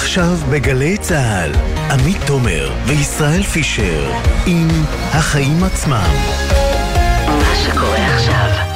עכשיו בגלי צה"ל, עמית תומר וישראל פישר עם החיים עצמם. מה שקורה עכשיו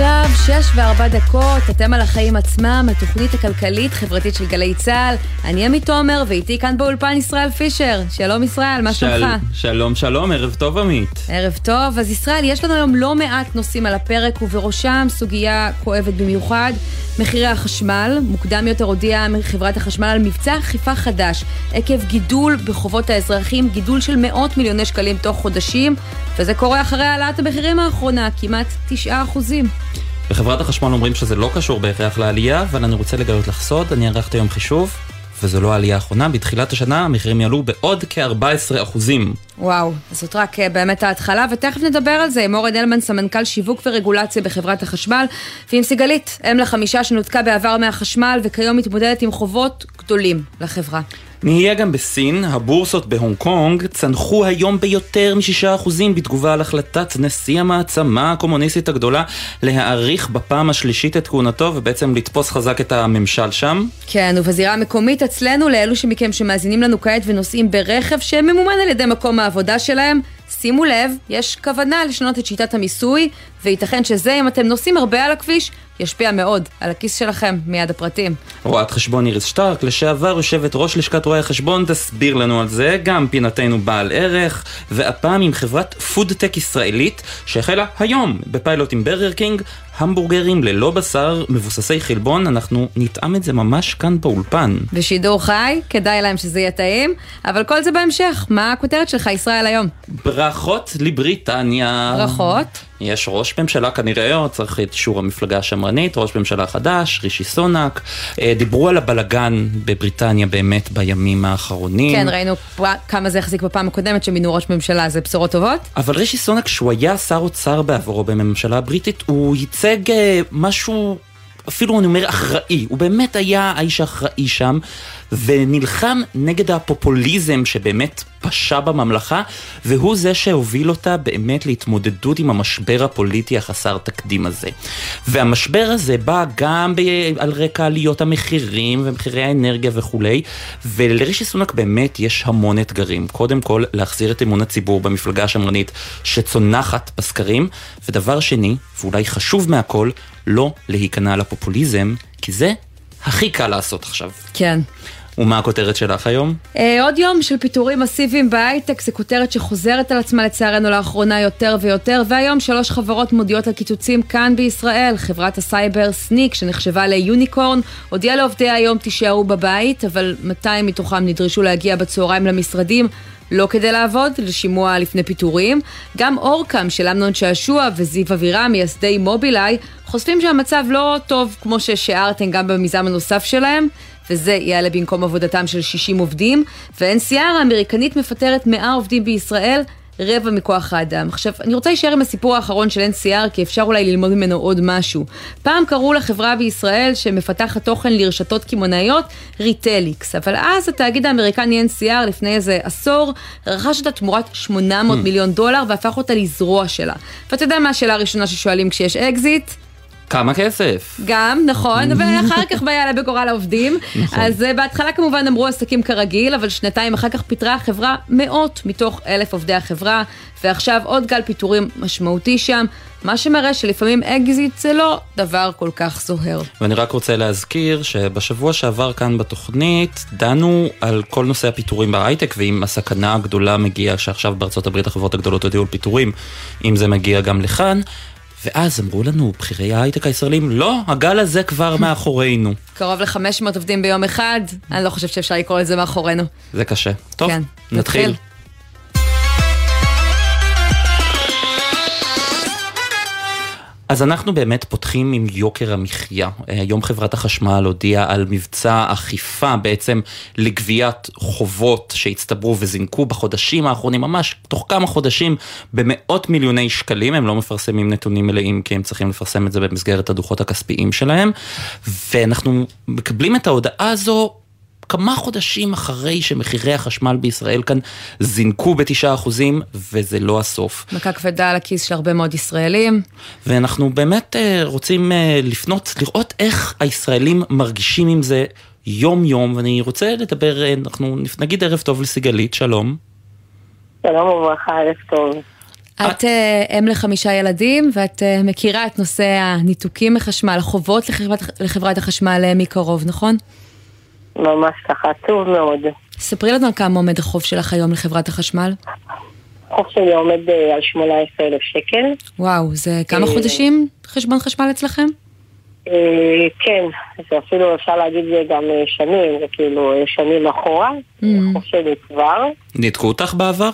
עכשיו, שש וארבע דקות, אתם על החיים עצמם, התוכנית הכלכלית-חברתית של גלי צה"ל. אני עמית תומר, ואיתי כאן באולפן ישראל פישר. שלום ישראל, מה שלומך? של... שלום, שלום, ערב טוב עמית. ערב טוב. אז ישראל, יש לנו היום לא מעט נושאים על הפרק, ובראשם סוגיה כואבת במיוחד, מחירי החשמל. מוקדם יותר הודיעה חברת החשמל על מבצע אכיפה חדש, עקב גידול בחובות האזרחים, גידול של מאות מיליוני שקלים תוך חודשים, וזה קורה אחרי העלאת המחירים האחרונה, כמעט 9 אחוזים. בחברת החשמל אומרים שזה לא קשור בהכרח לעלייה, אבל אני רוצה לגלות לך סוד, אני ערכתי היום חישוב, וזו לא העלייה האחרונה, בתחילת השנה המחירים יעלו בעוד כ-14 אחוזים. וואו, זאת רק אה, באמת ההתחלה, ותכף נדבר על זה עם אורן אלמן, סמנכ"ל שיווק ורגולציה בחברת החשמל, ועם סיגלית, אם לחמישה שנותקה בעבר מהחשמל, וכיום מתמודדת עם חובות גדולים לחברה. נהיה גם בסין, הבורסות בהונג קונג צנחו היום ביותר מ-6% בתגובה על החלטת נשיא המעצמה הקומוניסטית הגדולה להאריך בפעם השלישית את כהונתו ובעצם לתפוס חזק את הממשל שם. כן, ובזירה המקומית אצלנו, לאלו מכם שמאזינים לנו כעת ונוסעים ברכב שממומן על ידי מקום העבודה שלהם, שימו לב, יש כוונה לשנות את שיטת המיסוי, וייתכן שזה, אם אתם נוסעים הרבה על הכביש, ישפיע מאוד על הכיס שלכם, מיד הפרטים. רואת חשבון איריס שטרק, לשעבר יושבת ראש לשכת רואי החשבון, תסביר לנו על זה, גם פינתנו בעל ערך, והפעם עם חברת פודטק ישראלית, שהחלה היום בפיילוט עם ברגר קינג, המבורגרים ללא בשר, מבוססי חלבון, אנחנו נטעם את זה ממש כאן באולפן. בשידור חי, כדאי להם שזה יהיה טעים, אבל כל זה בהמשך. מה הכותרת שלך, ישראל, היום? ברכות לבריטניה. ברכות. יש ראש ממשלה כנראה, או צריך את אישור המפלגה השמרנית, ראש ממשלה חדש, רישי סונאק. אה, דיברו על הבלגן בבריטניה באמת בימים האחרונים. כן, ראינו כמה זה החזיק בפעם הקודמת שמינו ראש ממשלה, זה בשורות טובות? אבל רישי סונאק, כשהוא היה שר אוצר בעבורו בממשלה הבריטית, הוא ייצג אה, משהו אפילו אני אומר אחראי, הוא באמת היה האיש האחראי שם, ונלחם נגד הפופוליזם שבאמת פשע בממלכה, והוא זה שהוביל אותה באמת להתמודדות עם המשבר הפוליטי החסר תקדים הזה. והמשבר הזה בא גם ב- על רקע עליות המחירים ומחירי האנרגיה וכולי, ולרישי סונק באמת יש המון אתגרים. קודם כל, להחזיר את אמון הציבור במפלגה השמרנית שצונחת בסקרים, ודבר שני, ואולי חשוב מהכל, לא להיכנע לפופוליזם, כי זה הכי קל לעשות עכשיו. כן. ומה הכותרת שלך היום? אה, עוד יום של פיטורים מסיביים בהייטק, זו כותרת שחוזרת על עצמה לצערנו לאחרונה יותר ויותר, והיום שלוש חברות מודיעות על קיצוצים כאן בישראל. חברת הסייבר סניק, שנחשבה ליוניקורן, הודיעה לעובדיה היום תישארו בבית, אבל 200 מתוכם נדרשו להגיע בצהריים למשרדים. לא כדי לעבוד, לשימוע לפני פיטורים. גם אורקאם של אמנון שעשוע וזיו אבירם, מייסדי מובילאיי, חושפים שהמצב לא טוב כמו ששיערתם גם במיזם הנוסף שלהם. וזה יעלה במקום עבודתם של 60 עובדים, ו-NCR האמריקנית מפטרת 100 עובדים בישראל, רבע מכוח האדם. עכשיו, אני רוצה להישאר עם הסיפור האחרון של NCR, כי אפשר אולי ללמוד ממנו עוד משהו. פעם קראו לחברה בישראל שמפתחת תוכן לרשתות קמעונאיות ריטליקס, אבל אז התאגיד האמריקני NCR לפני איזה עשור רכש אותה תמורת 800 mm. מיליון דולר והפך אותה לזרוע שלה. ואתה יודע מה השאלה הראשונה ששואלים כשיש אקזיט? כמה כסף? גם, נכון, ואחר כך יעלה בגורל העובדים. נכון. אז אה, בהתחלה כמובן אמרו עסקים כרגיל, אבל שנתיים אחר כך פיטרה החברה מאות מתוך אלף עובדי החברה, ועכשיו עוד גל פיטורים משמעותי שם, מה שמראה שלפעמים אקזיט זה לא דבר כל כך זוהר. ואני רק רוצה להזכיר שבשבוע שעבר כאן בתוכנית דנו על כל נושא הפיטורים בהייטק, ואם הסכנה הגדולה מגיעה, שעכשיו בארצות הברית החברות הגדולות הודיעו על פיטורים, אם זה מגיע גם לכאן. ואז אמרו לנו בכירי ההייטק הישראלים, לא, הגל הזה כבר מאחורינו. קרוב ל-500 עובדים ביום אחד, אני לא חושבת שאפשר לקרוא לזה מאחורינו. זה קשה. טוב, כן, נתחיל. נתחיל. אז אנחנו באמת פותחים עם יוקר המחיה. היום חברת החשמל הודיעה על מבצע אכיפה בעצם לגביית חובות שהצטברו וזינקו בחודשים האחרונים, ממש תוך כמה חודשים, במאות מיליוני שקלים. הם לא מפרסמים נתונים מלאים כי הם צריכים לפרסם את זה במסגרת הדוחות הכספיים שלהם. ואנחנו מקבלים את ההודעה הזו כמה חודשים אחרי שמחירי החשמל בישראל כאן זינקו בתשעה אחוזים, וזה לא הסוף. מכה כבדה על הכיס של הרבה מאוד ישראלים. ואנחנו באמת אה, רוצים אה, לפנות, לראות איך הישראלים מרגישים עם זה יום-יום, ואני רוצה לדבר, אה, אנחנו נגיד ערב טוב לסיגלית, שלום. שלום וברכה, ערב טוב. את אם לחמישה ילדים, ואת מכירה את נושא הניתוקים מחשמל, החובות לחברת, לחברת החשמל מקרוב, נכון? ממש ככה, עצוב מאוד. ספרי לנו כמה עומד החוב שלך היום לחברת החשמל. החוב שלי עומד על 18,000 שקל. וואו, זה כמה חודשים חשבון חשמל אצלכם? כן, זה אפילו אפשר להגיד זה גם שנים, זה כאילו שנים אחורה, החוב שלי כבר. ניתקו אותך בעבר?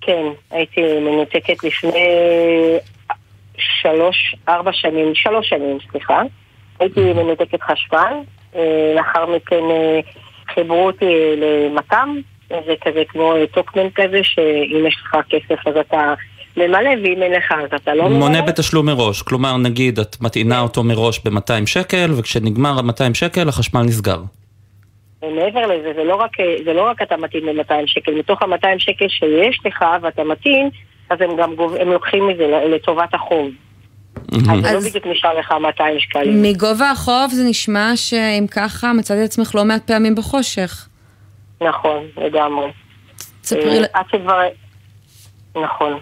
כן, הייתי מנותקת לפני שלוש, ארבע שנים, שלוש שנים, סליחה. הייתי מנותקת חשמל, לאחר מכן חיברו אותי למת"ם, זה כזה כמו טוקמן כזה, שאם יש לך כסף אז אתה ממלא, ואם אין לך אז אתה לא ממלא. מונה בתשלום מראש, כלומר נגיד את מטעינה אותו מראש ב-200 שקל, וכשנגמר ה-200 שקל החשמל נסגר. מעבר לזה, זה לא רק, זה לא רק אתה מתאים ל-200 שקל, מתוך ה-200 שקל שיש לך ואתה מתאים, אז הם גם גוב, הם לוקחים מזה לטובת החוב. אז זה לא בדיוק נשאר לך 200 שקלים. מגובה החוב זה נשמע שאם ככה מצאתי את עצמך לא מעט פעמים בחושך. נכון, לגמרי. תספרי. עד שכבר... נכון.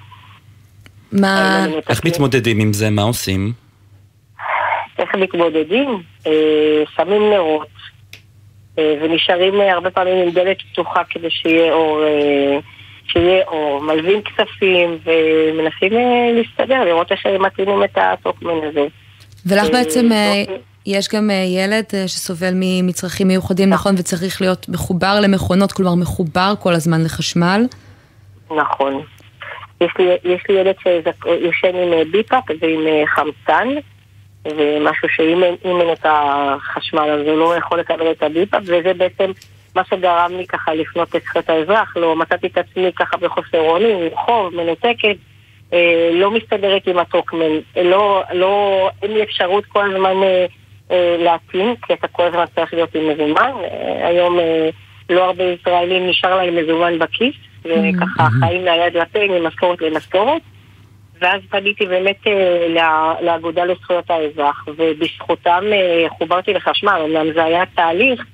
מה... איך מתמודדים עם זה? מה עושים? איך מתמודדים? שמים נרות. ונשארים הרבה פעמים עם דלת פתוחה כדי שיהיה אור, שיהיה אור, מלווים כספים ומנסים להסתדר, לראות איך מתאימים את הטוקמן הזה. ולך בעצם יש גם ילד שסובל מצרכים מיוחדים, נכון, וצריך להיות מחובר למכונות, כלומר מחובר כל הזמן לחשמל. נכון. יש לי, יש לי ילד שיושן עם ביפאפ ועם חמצן. ומשהו שאם אין את החשמל אז הוא לא יכול לקבל את הביפאפ וזה בעצם מה שגרם לי ככה לפנות את זכויות האזרח, לא מצאתי את עצמי ככה בחוסר אונים, חוב, מנותקת, אה, לא מסתדרת עם הטוקמן, לא, לא, אין לי אפשרות כל הזמן אה, אה, להתאים, כי אתה כל הזמן צריך להיות עם מזומן, אה, היום אה, לא הרבה ישראלים נשאר להם מזומן בכיס, וככה חיים מהיד לפה ממשכורת למשכורת. ואז פניתי באמת לאגודה לזכויות האזרח, ובזכותם חוברתי לחשמל, אמנם זה היה תהליך.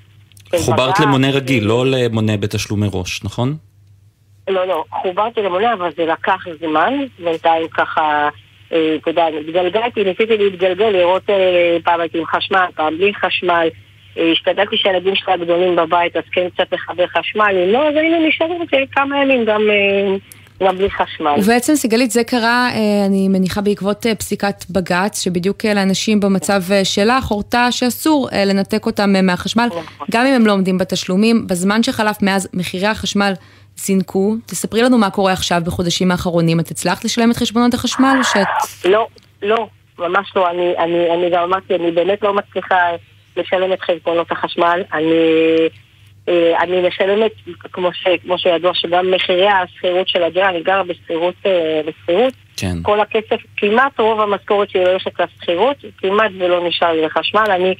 חוברת למונה רגיל, לא למונה בתשלום מראש, נכון? לא, לא, חוברתי למונה, אבל זה לקח זמן, בינתיים ככה, אתה יודע, התגלגלתי, ניסיתי להתגלגל, לראות פעם הייתי עם חשמל, פעם בלי חשמל. השתדלתי שהילדים שלי הגדולים בבית, אז כן קצת לחבר חשמל, אם לא, אז היינו נשארים כמה ימים גם... גם בלי חשמל. ובעצם סיגלית זה קרה, אני מניחה בעקבות פסיקת בג"ץ, שבדיוק לאנשים במצב שלך הורתה שאסור לנתק אותם מהחשמל, גם אם הם לא עומדים בתשלומים. בזמן שחלף מאז מחירי החשמל זינקו, תספרי לנו מה קורה עכשיו בחודשים האחרונים. את הצלחת לשלם את חשבונות החשמל או שאת... לא, לא, ממש לא. אני, אני, אני גם אמרתי, אני באמת לא מצליחה לשלם את חשבונות החשמל. אני... אני משלמת, כמו, ש, כמו שידוע, שגם מחירי השכירות של הדירה, אני גרה בשכירות, בשכירות. כן. כל הכסף, כמעט רוב המשכורת שלי הולכת לשכירות, כמעט ולא נשאר לי לחשמל. אני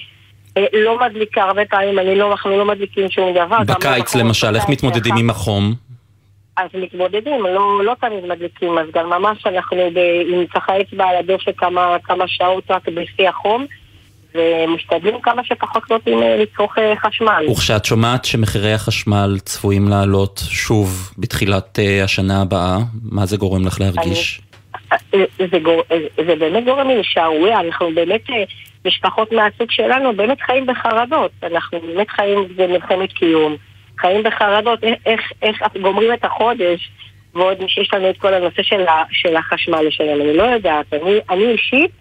לא מדליקה, הרבה פעמים אני לא, אנחנו לא מדליקים שום דבר. בקיץ למשל, איך מתמודדים עם החום? אז מתמודדים, לא, לא תמיד מדליקים, אז גם ממש אנחנו ב, עם ככה אצבע על הדופק כמה, כמה שעות רק בשיא החום. ומשתדלים כמה שפחות נוטים לצרוך חשמל. וכשאת שומעת שמחירי החשמל צפויים לעלות שוב בתחילת השנה הבאה, מה זה גורם לך להרגיש? אני, זה, גור, זה באמת גורם לי לשערוריה, אנחנו באמת, משפחות מהסוג שלנו באמת חיים בחרדות, אנחנו באמת חיים במלחמת קיום, חיים בחרדות, איך, איך, איך גומרים את החודש, ועוד שיש לנו את כל הנושא של, של החשמל לשלם, אני לא יודעת, אני, אני אישית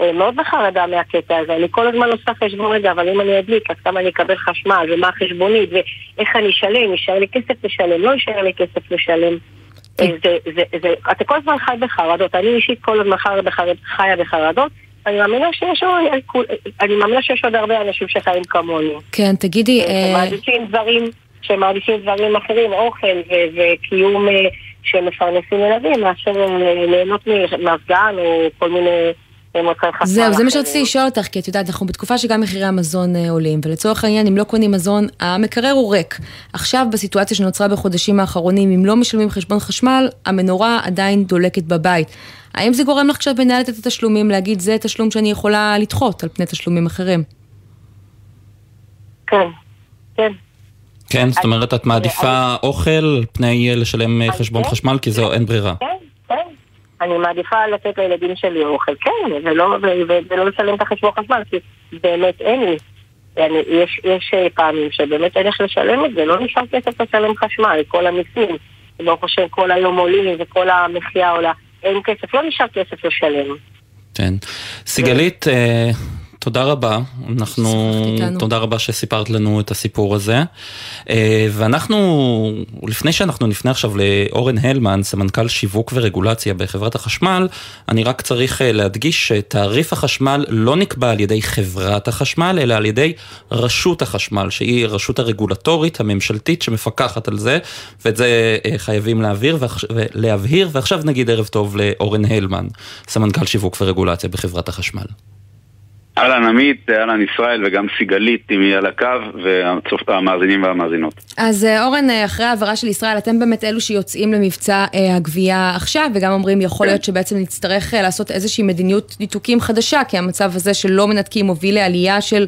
מאוד בחרדה מהקטע הזה, אני כל הזמן עושה חשבון רגע, אבל אם אני אדליק, אז כמה אני אקבל חשמל, ומה החשבונית, ואיך אני אשלם, יישאר לי כסף לשלם, לא יישאר לי כסף לשלם. זה, זה, זה, אתה כל הזמן חי בחרדות, אני אישית כל הזמן חיה בחרדות, אני מאמינה שיש עוד, אני מאמינה שיש עוד הרבה אנשים שחיים כמוני. כן, תגידי... שמעדיפים דברים, שמעדיפים דברים אחרים, אוכל וקיום שמפרנסים ילדים, מאשר ליהנות מהסגן או כל מיני... למוצרי חשמל זהו, זה מה. שרציתי לשאול אותך, כי את יודעת, אנחנו בתקופה שגם מחירי המזון אה, עולים, ולצורך העניין, אם לא קונים מזון, המקרר הוא ריק. עכשיו, בסיטואציה שנוצרה בחודשים האחרונים, אם לא משלמים חשבון חשמל, המנורה עדיין דולקת בבית. האם זה גורם לך כשאת מנהלת את התשלומים להגיד, זה תשלום שאני יכולה לדחות על פני תשלומים אחרים? כן, כן. כן, זאת אומרת, את מעדיפה אוכל על פני לשלם אה, חשבון כן. חשמל, כי זהו, אין ברירה. כן. אני מעדיפה לתת לילדים שלי אוכל, כן, ולא, ולא לשלם את החשבון חשמל, כי באמת אין לי. אני, יש, יש אה, פעמים שבאמת אין איך לשלם את זה, לא נשאר כסף לשלם חשמל, כל המיסים, ברוך השם כל היום עולים וכל המחיה עולה, אין כסף, לא נשאר כסף לשלם. כן. סיגלית, אה, תודה רבה. אנחנו. תודה רבה שסיפרת לנו את הסיפור הזה. אה, ואנחנו, לפני שאנחנו נפנה עכשיו לאורן הלמן, סמנכ"ל שיווק ורגולציה בחברת החשמל, אני רק צריך אה, להדגיש שתעריף החשמל לא נקבע על ידי חברת החשמל, אלא על ידי רשות החשמל, שהיא הרשות הרגולטורית הממשלתית שמפקחת על זה, ואת זה אה, חייבים ועכש- ולהבהיר. ועכשיו נגיד ערב טוב לאורן הלמן, סמנכ"ל שיווק ורגולציה בחברת החשמל. אהלן עמית, אהלן ישראל וגם סיגלית אם היא על הקו והמאזינים והמאזינות. אז אה, אורן, אה, אחרי העברה של ישראל, אתם באמת אלו שיוצאים למבצע אה, הגבייה עכשיו, וגם אומרים, יכול להיות שבעצם נצטרך לעשות איזושהי מדיניות ניתוקים חדשה, כי המצב הזה שלא מנתקים מוביל לעלייה של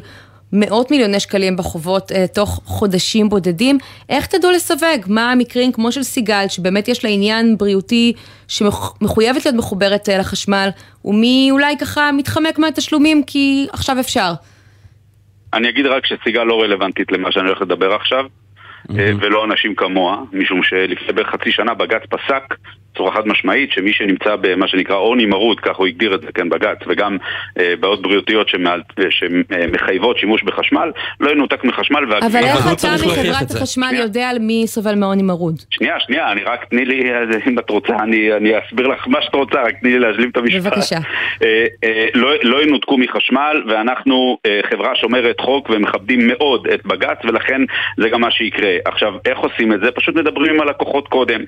מאות מיליוני שקלים בחובות אה, תוך חודשים בודדים. איך תדעו לסווג? מה המקרים כמו של סיגל, שבאמת יש לה עניין בריאותי שמחויבת להיות מחוברת אה, לחשמל, ומי אולי ככה מתחמק מהתשלומים כי עכשיו אפשר? אני אגיד רק שסיגל לא רלוונטית למה שאני הולך לדבר עכשיו, אה, ולא אנשים כמוה, משום שלפני בערך חצי שנה בג"ץ פסק בצורה חד משמעית שמי שנמצא במה שנקרא עוני מרוד, כך הוא הגדיר את זה, כן, בג"ץ, וגם אה, בעיות בריאותיות שמעל- שמחייבות שימוש בחשמל, לא ינותק מחשמל אבל. איך הוא אתה מחברת. החשמל. יודע על מי סובל מעוני מרוד? שנייה, שנייה, אני רק תני לי, אה, אם את רוצה, אני, אני אסביר לך מה שאת רוצה, רק תני לי להשלים את המשפט. בבקשה. אה, אה, לא, לא ינותקו מחשמל, ואנחנו אה, חברה שומרת חוק ומכבדים מאוד את בג"ץ, ולכן זה גם מה שיקרה. עכשיו, איך עושים את זה? פשוט מדברים עם הלקוחות קודם.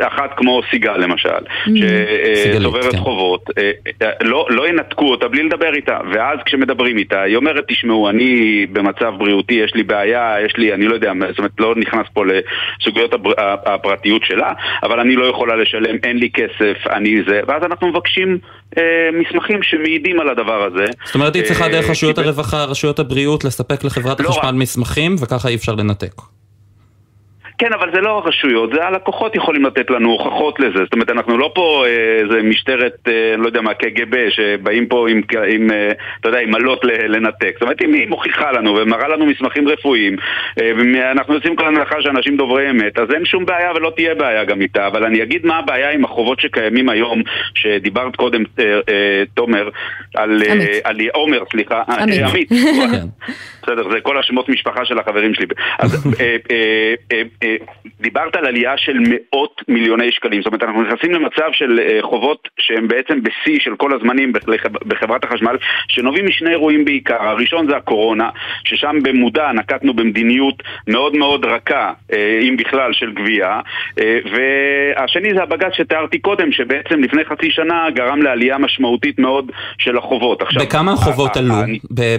אחת כמו סיגל למשל, שצוברת כן. חובות, אה, אה, לא, לא ינתקו אותה בלי לדבר איתה, ואז כשמדברים איתה, היא אומרת, תשמעו, אני במצב בריאותי, יש לי בעיה, יש לי, אני לא יודע, זאת אומרת, לא נכנס פה לסוגיות הבר- הפרטיות שלה, אבל אני לא יכולה לשלם, אין לי כסף, אני זה, ואז אנחנו מבקשים אה, מסמכים שמעידים על הדבר הזה. זאת אומרת, היא צריכה אה, דרך רשויות הרווחה, רשויות הבריאות, לספק לחברת לא החשמל רק. מסמכים, וככה אי אפשר לנתק. כן, אבל זה לא הרשויות, זה הלקוחות יכולים לתת לנו הוכחות לזה. זאת אומרת, אנחנו לא פה אה, איזה משטרת, אה, לא יודע מה, קג"ב, שבאים פה עם, עם אה, אתה יודע, עם מלות ל- לנתק. זאת אומרת, אם היא מוכיחה לנו ומראה לנו מסמכים רפואיים, ואנחנו יוצאים כאן הנחה שאנשים דוברי אמת, אז אין שום בעיה ולא תהיה בעיה גם איתה. אבל אני אגיד מה הבעיה עם החובות שקיימים היום, שדיברת קודם, תומר, על... עמית. על עומר, סליחה. עמית. עמית. בסדר, זה כל השמות משפחה של החברים שלי. אז אה, אה, אה, דיברת על עלייה של מאות מיליוני שקלים. זאת אומרת, אנחנו נכנסים למצב של חובות שהם בעצם בשיא של כל הזמנים בחב- בחברת החשמל, שנובעים משני אירועים בעיקר. הראשון זה הקורונה, ששם במודע נקטנו במדיניות מאוד מאוד רכה, אם בכלל, של גבייה. והשני זה הבג"ץ שתיארתי קודם, שבעצם לפני חצי שנה גרם לעלייה משמעותית מאוד של החובות. עכשיו, בכמה החובות עלו,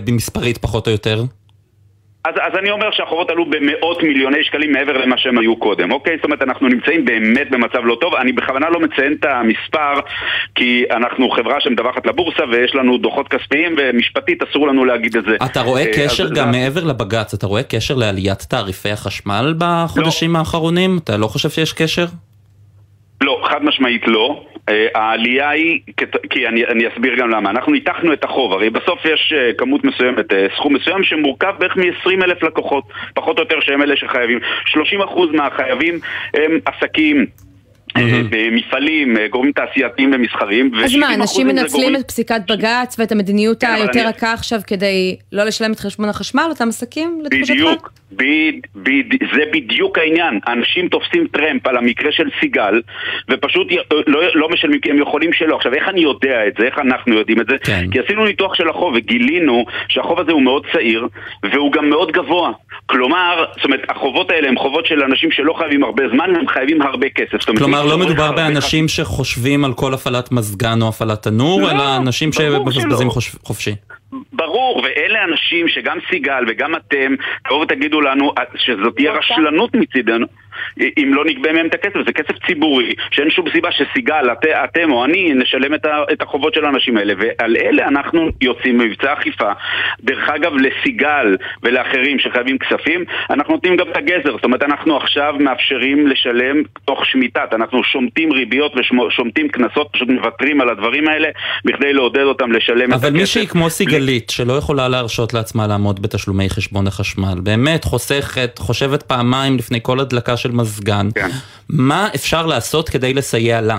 במספרית פחות או יותר? אז, אז אני אומר שהחובות עלו במאות מיליוני שקלים מעבר למה שהם היו קודם, אוקיי? זאת אומרת, אנחנו נמצאים באמת במצב לא טוב. אני בכוונה לא מציין את המספר, כי אנחנו חברה שמדווחת לבורסה ויש לנו דוחות כספיים, ומשפטית אסור לנו להגיד את זה. אתה רואה אה, קשר אז- גם אז- מעבר לבג"ץ, אתה רואה קשר לעליית תעריפי החשמל בחודשים האחרונים? אתה לא חושב שיש קשר? לא, חד משמעית לא. אה, העלייה היא, כי אני, אני אסביר גם למה. אנחנו ניתחנו את החוב, הרי בסוף יש אה, כמות מסוימת, אה, סכום מסוים שמורכב בערך מ-20 אלף לקוחות, פחות או יותר שהם אלה שחייבים. 30% מהחייבים הם עסקים. אה, מפעלים, אה, גורמים תעשייתיים ומסחריים. אז מה, ו-70% אנשים מנצלים את פסיקת בג"ץ ואת המדיניות כן, היותר רכה עכשיו כדי לא לשלם את חשבון החשמל, אותם עסקים, לתחושתך? בדיוק, ב, ב, זה בדיוק העניין. אנשים תופסים טרמפ על המקרה של סיגל, ופשוט לא, לא משלמים כי הם יכולים שלא. עכשיו, איך אני יודע את זה? איך אנחנו יודעים את זה? כן. כי עשינו ניתוח של החוב וגילינו שהחוב הזה הוא מאוד צעיר, והוא גם מאוד גבוה. כלומר, זאת אומרת, החובות האלה הם חובות של אנשים שלא חייבים הרבה זמן, הם חייבים הרבה כסף. כלומר, כלומר, לא מדובר באנשים שחושבים על כל הפעלת מזגן או הפעלת תנור, לא, אלא אנשים שמבזבזים חופשי. ברור, ואלה אנשים שגם סיגל וגם אתם, תבואו ותגידו לנו שזאת תהיה רשלנות מצידנו. אם לא נגבה מהם את הכסף, זה כסף ציבורי, שאין שום סיבה שסיגל, את, אתם או אני נשלם את, ה, את החובות של האנשים האלה, ועל אלה אנחנו יוצאים במבצע אכיפה. דרך אגב, לסיגל ולאחרים שחייבים כספים, אנחנו נותנים גם את הגזר, זאת אומרת, אנחנו עכשיו מאפשרים לשלם תוך שמיטת, אנחנו שומטים ריביות ושומטים קנסות, פשוט מוותרים על הדברים האלה, בכדי לעודד אותם לשלם את הכסף. אבל מישהי כמו סיגלית, שלא יכולה להרשות לעצמה לעמוד בתשלומי חשבון החשמל, באמת חוסכת, חושבת פעמיים לפני כל הדלקה של מזגן, כן. מה אפשר לעשות כדי לסייע לה?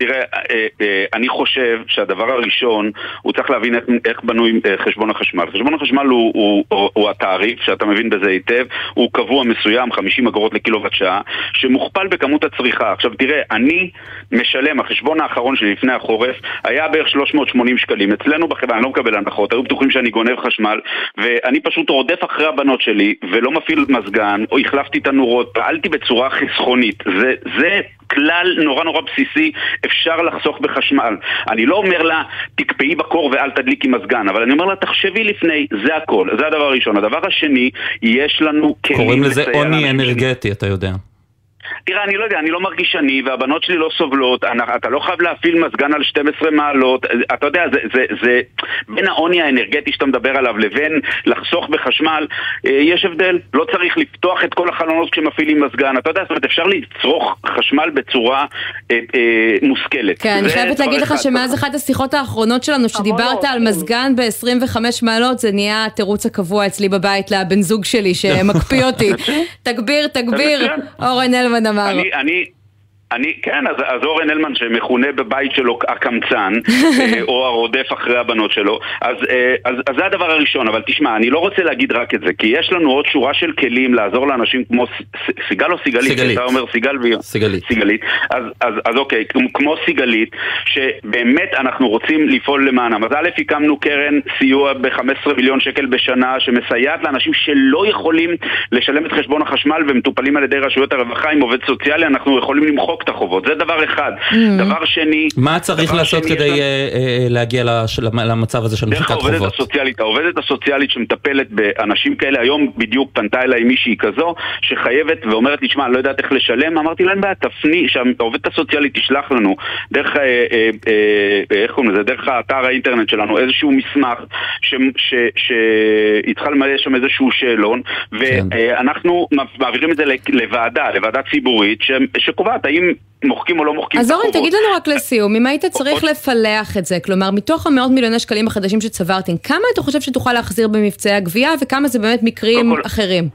תראה, אה, אה, אני חושב שהדבר הראשון, הוא צריך להבין איך, בנוי אה, חשבון החשמל. חשבון החשמל הוא, הוא, הוא, הוא התעריף, שאתה מבין בזה היטב, הוא קבוע מסוים, 50 אגורות לקילוואט שעה, שמוכפל בכמות הצריכה. עכשיו תראה, אני משלם, החשבון האחרון שלי לפני החורף היה בערך 380 שקלים. אצלנו בחברה, אני לא מקבל הנחות, היו בטוחים שאני גונב חשמל, ואני פשוט רודף אחרי הבנות שלי, ולא מפעיל מזגן, או החלפתי את הנורות, פעלתי בצורה חסכונית. זה, זה כלל נורא נורא בסיסי, אפשר לחסוך בחשמל. אני לא אומר לה, תקפאי בקור ואל תדליקי מזגן, אבל אני אומר לה, תחשבי לפני, זה הכל. זה הדבר הראשון. הדבר השני, יש לנו כלים קוראים לזה עוני אנרגטי, אתה יודע. תראה, אני לא יודע, אני לא מרגיש עני, והבנות שלי לא סובלות, אתה לא חייב להפעיל מזגן על 12 מעלות, אתה יודע, זה, זה, זה בין העוני האנרגטי שאתה מדבר עליו לבין לחסוך בחשמל, אה, יש הבדל, לא צריך לפתוח את כל החלונות כשמפעילים מזגן, אתה יודע, זאת אומרת, אפשר לצרוך חשמל בצורה אה, אה, מושכלת. כן, אני חייבת להגיד לך שמאז אחת השיחות האחרונות שלנו, שדיברת על מזגן ב-25 מעלות, זה נהיה התירוץ הקבוע אצלי בבית לבן זוג שלי, שמקפיא אותי. תגביר, תגביר, אורן אלמן אמר. אני, אני, אני, כן, אז, אז אורן הלמן שמכונה בבית שלו הקמצן, אה, או הרודף אחרי הבנות שלו, אז, אה, אז, אז זה הדבר הראשון, אבל תשמע, אני לא רוצה להגיד רק את זה, כי יש לנו עוד שורה של כלים לעזור לאנשים כמו סיגל או סיגלית, סיגלית, אתה אומר סיגל ו... סיגלית, סיגלית, אז, אז, אז אוקיי, כמו סיגלית, שבאמת אנחנו רוצים לפעול למענם, אז א', הקמנו קרן סיוע ב-15 מיליון שקל בשנה, שמסייעת לאנשים שלא יכולים לשלם את חשבון החשמל ומטופלים על ידי רשויות הרווחה עם עובד סוציאלי, אנחנו יכולים למחוק למחוק את החובות, זה דבר אחד. Mm. דבר שני... מה צריך לעשות כדי אה, אה, להגיע למצב הזה של מחיקת חובות? דרך העובדת הסוציאלית, העובדת הסוציאלית שמטפלת באנשים כאלה, היום בדיוק פנתה אליי מישהי כזו, שחייבת ואומרת לי, שמע, אני לא יודעת איך לשלם, אמרתי לה, אין בעיה, תפני, שהעובדת הסוציאלית תשלח לנו, דרך, אה, איך קוראים לזה, דרך האתר האינטרנט שלנו, איזשהו מסמך, שהיא צריכה למלא שם איזשהו שאלון, כן. ואנחנו מעבירים את זה לוועדה, לוועדה ציבורית, שקובעת האם מוחקים או לא מוחקים את החובות. אז אורן, תגיד לנו רק לסיום, אם היית צריך לפלח את זה, כלומר, מתוך המאות מיליוני שקלים החדשים שצברתם, כמה אתה חושב שתוכל להחזיר במבצעי הגבייה, וכמה זה באמת מקרים אחרים?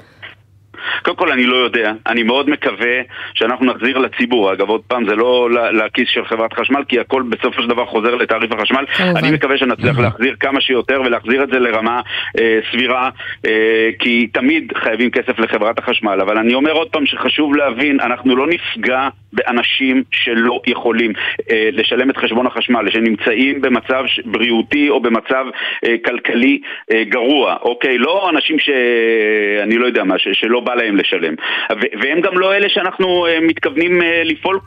קודם כל אני לא יודע, אני מאוד מקווה שאנחנו נחזיר לציבור, אגב עוד פעם זה לא לכיס של חברת חשמל כי הכל בסופו של דבר חוזר לתעריף החשמל, אני מקווה שנצליח להחזיר כמה שיותר ולהחזיר את זה לרמה אה, סבירה אה, כי תמיד חייבים כסף לחברת החשמל, אבל אני אומר עוד פעם שחשוב להבין, אנחנו לא נפגע באנשים שלא יכולים אה, לשלם את חשבון החשמל, שנמצאים במצב בריאותי או במצב אה, כלכלי אה, גרוע, אוקיי? לא אנשים שאני לא יודע מה, שלא בא להם לשלם. והם גם לא אלה שאנחנו אה, מתכוונים אה, לפעול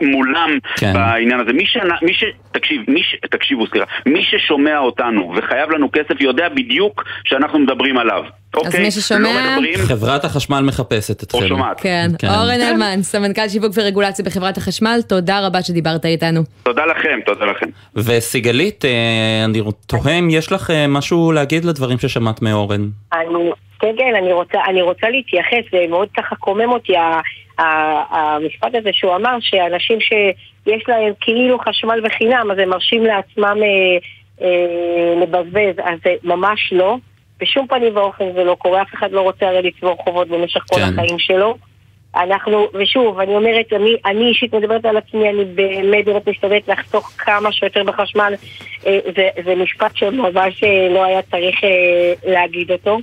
מולם כן. בעניין הזה. מי ש... מי ש... תקשיב, מי ש... תקשיבו, סליחה. מי ששומע אותנו וחייב לנו כסף יודע בדיוק שאנחנו מדברים עליו. אז אוקיי? מי ששומע... לא מדברים... חברת החשמל מחפשת אתכם. או שומעת. כן. כן. אורן אלמן, סמנכ"ל שיווק ורגולציה בחברת החשמל, תודה רבה שדיברת איתנו. תודה לכם, תודה לכם. וסיגלית, אה, אני תוהה אם יש לך משהו להגיד לדברים ששמעת מאורן. אני... כן, כן, אני רוצה, אני רוצה להתייחס, ומאוד ככה קומם אותי המשפט הזה שהוא אמר שאנשים שיש להם כאילו חשמל וחינם, אז הם מרשים לעצמם אה, אה, לבזבז, אז זה ממש לא. בשום פנים ואופן זה לא קורה, אף אחד לא רוצה הרי לצבור חובות במשך כל כן. החיים שלו. אנחנו, ושוב, אני אומרת, אני, אני אישית מדברת על עצמי, אני באמת באמת משתדלת לחסוך כמה שיותר בחשמל. אה, זה, זה משפט שממש אה, לא היה צריך אה, להגיד אותו.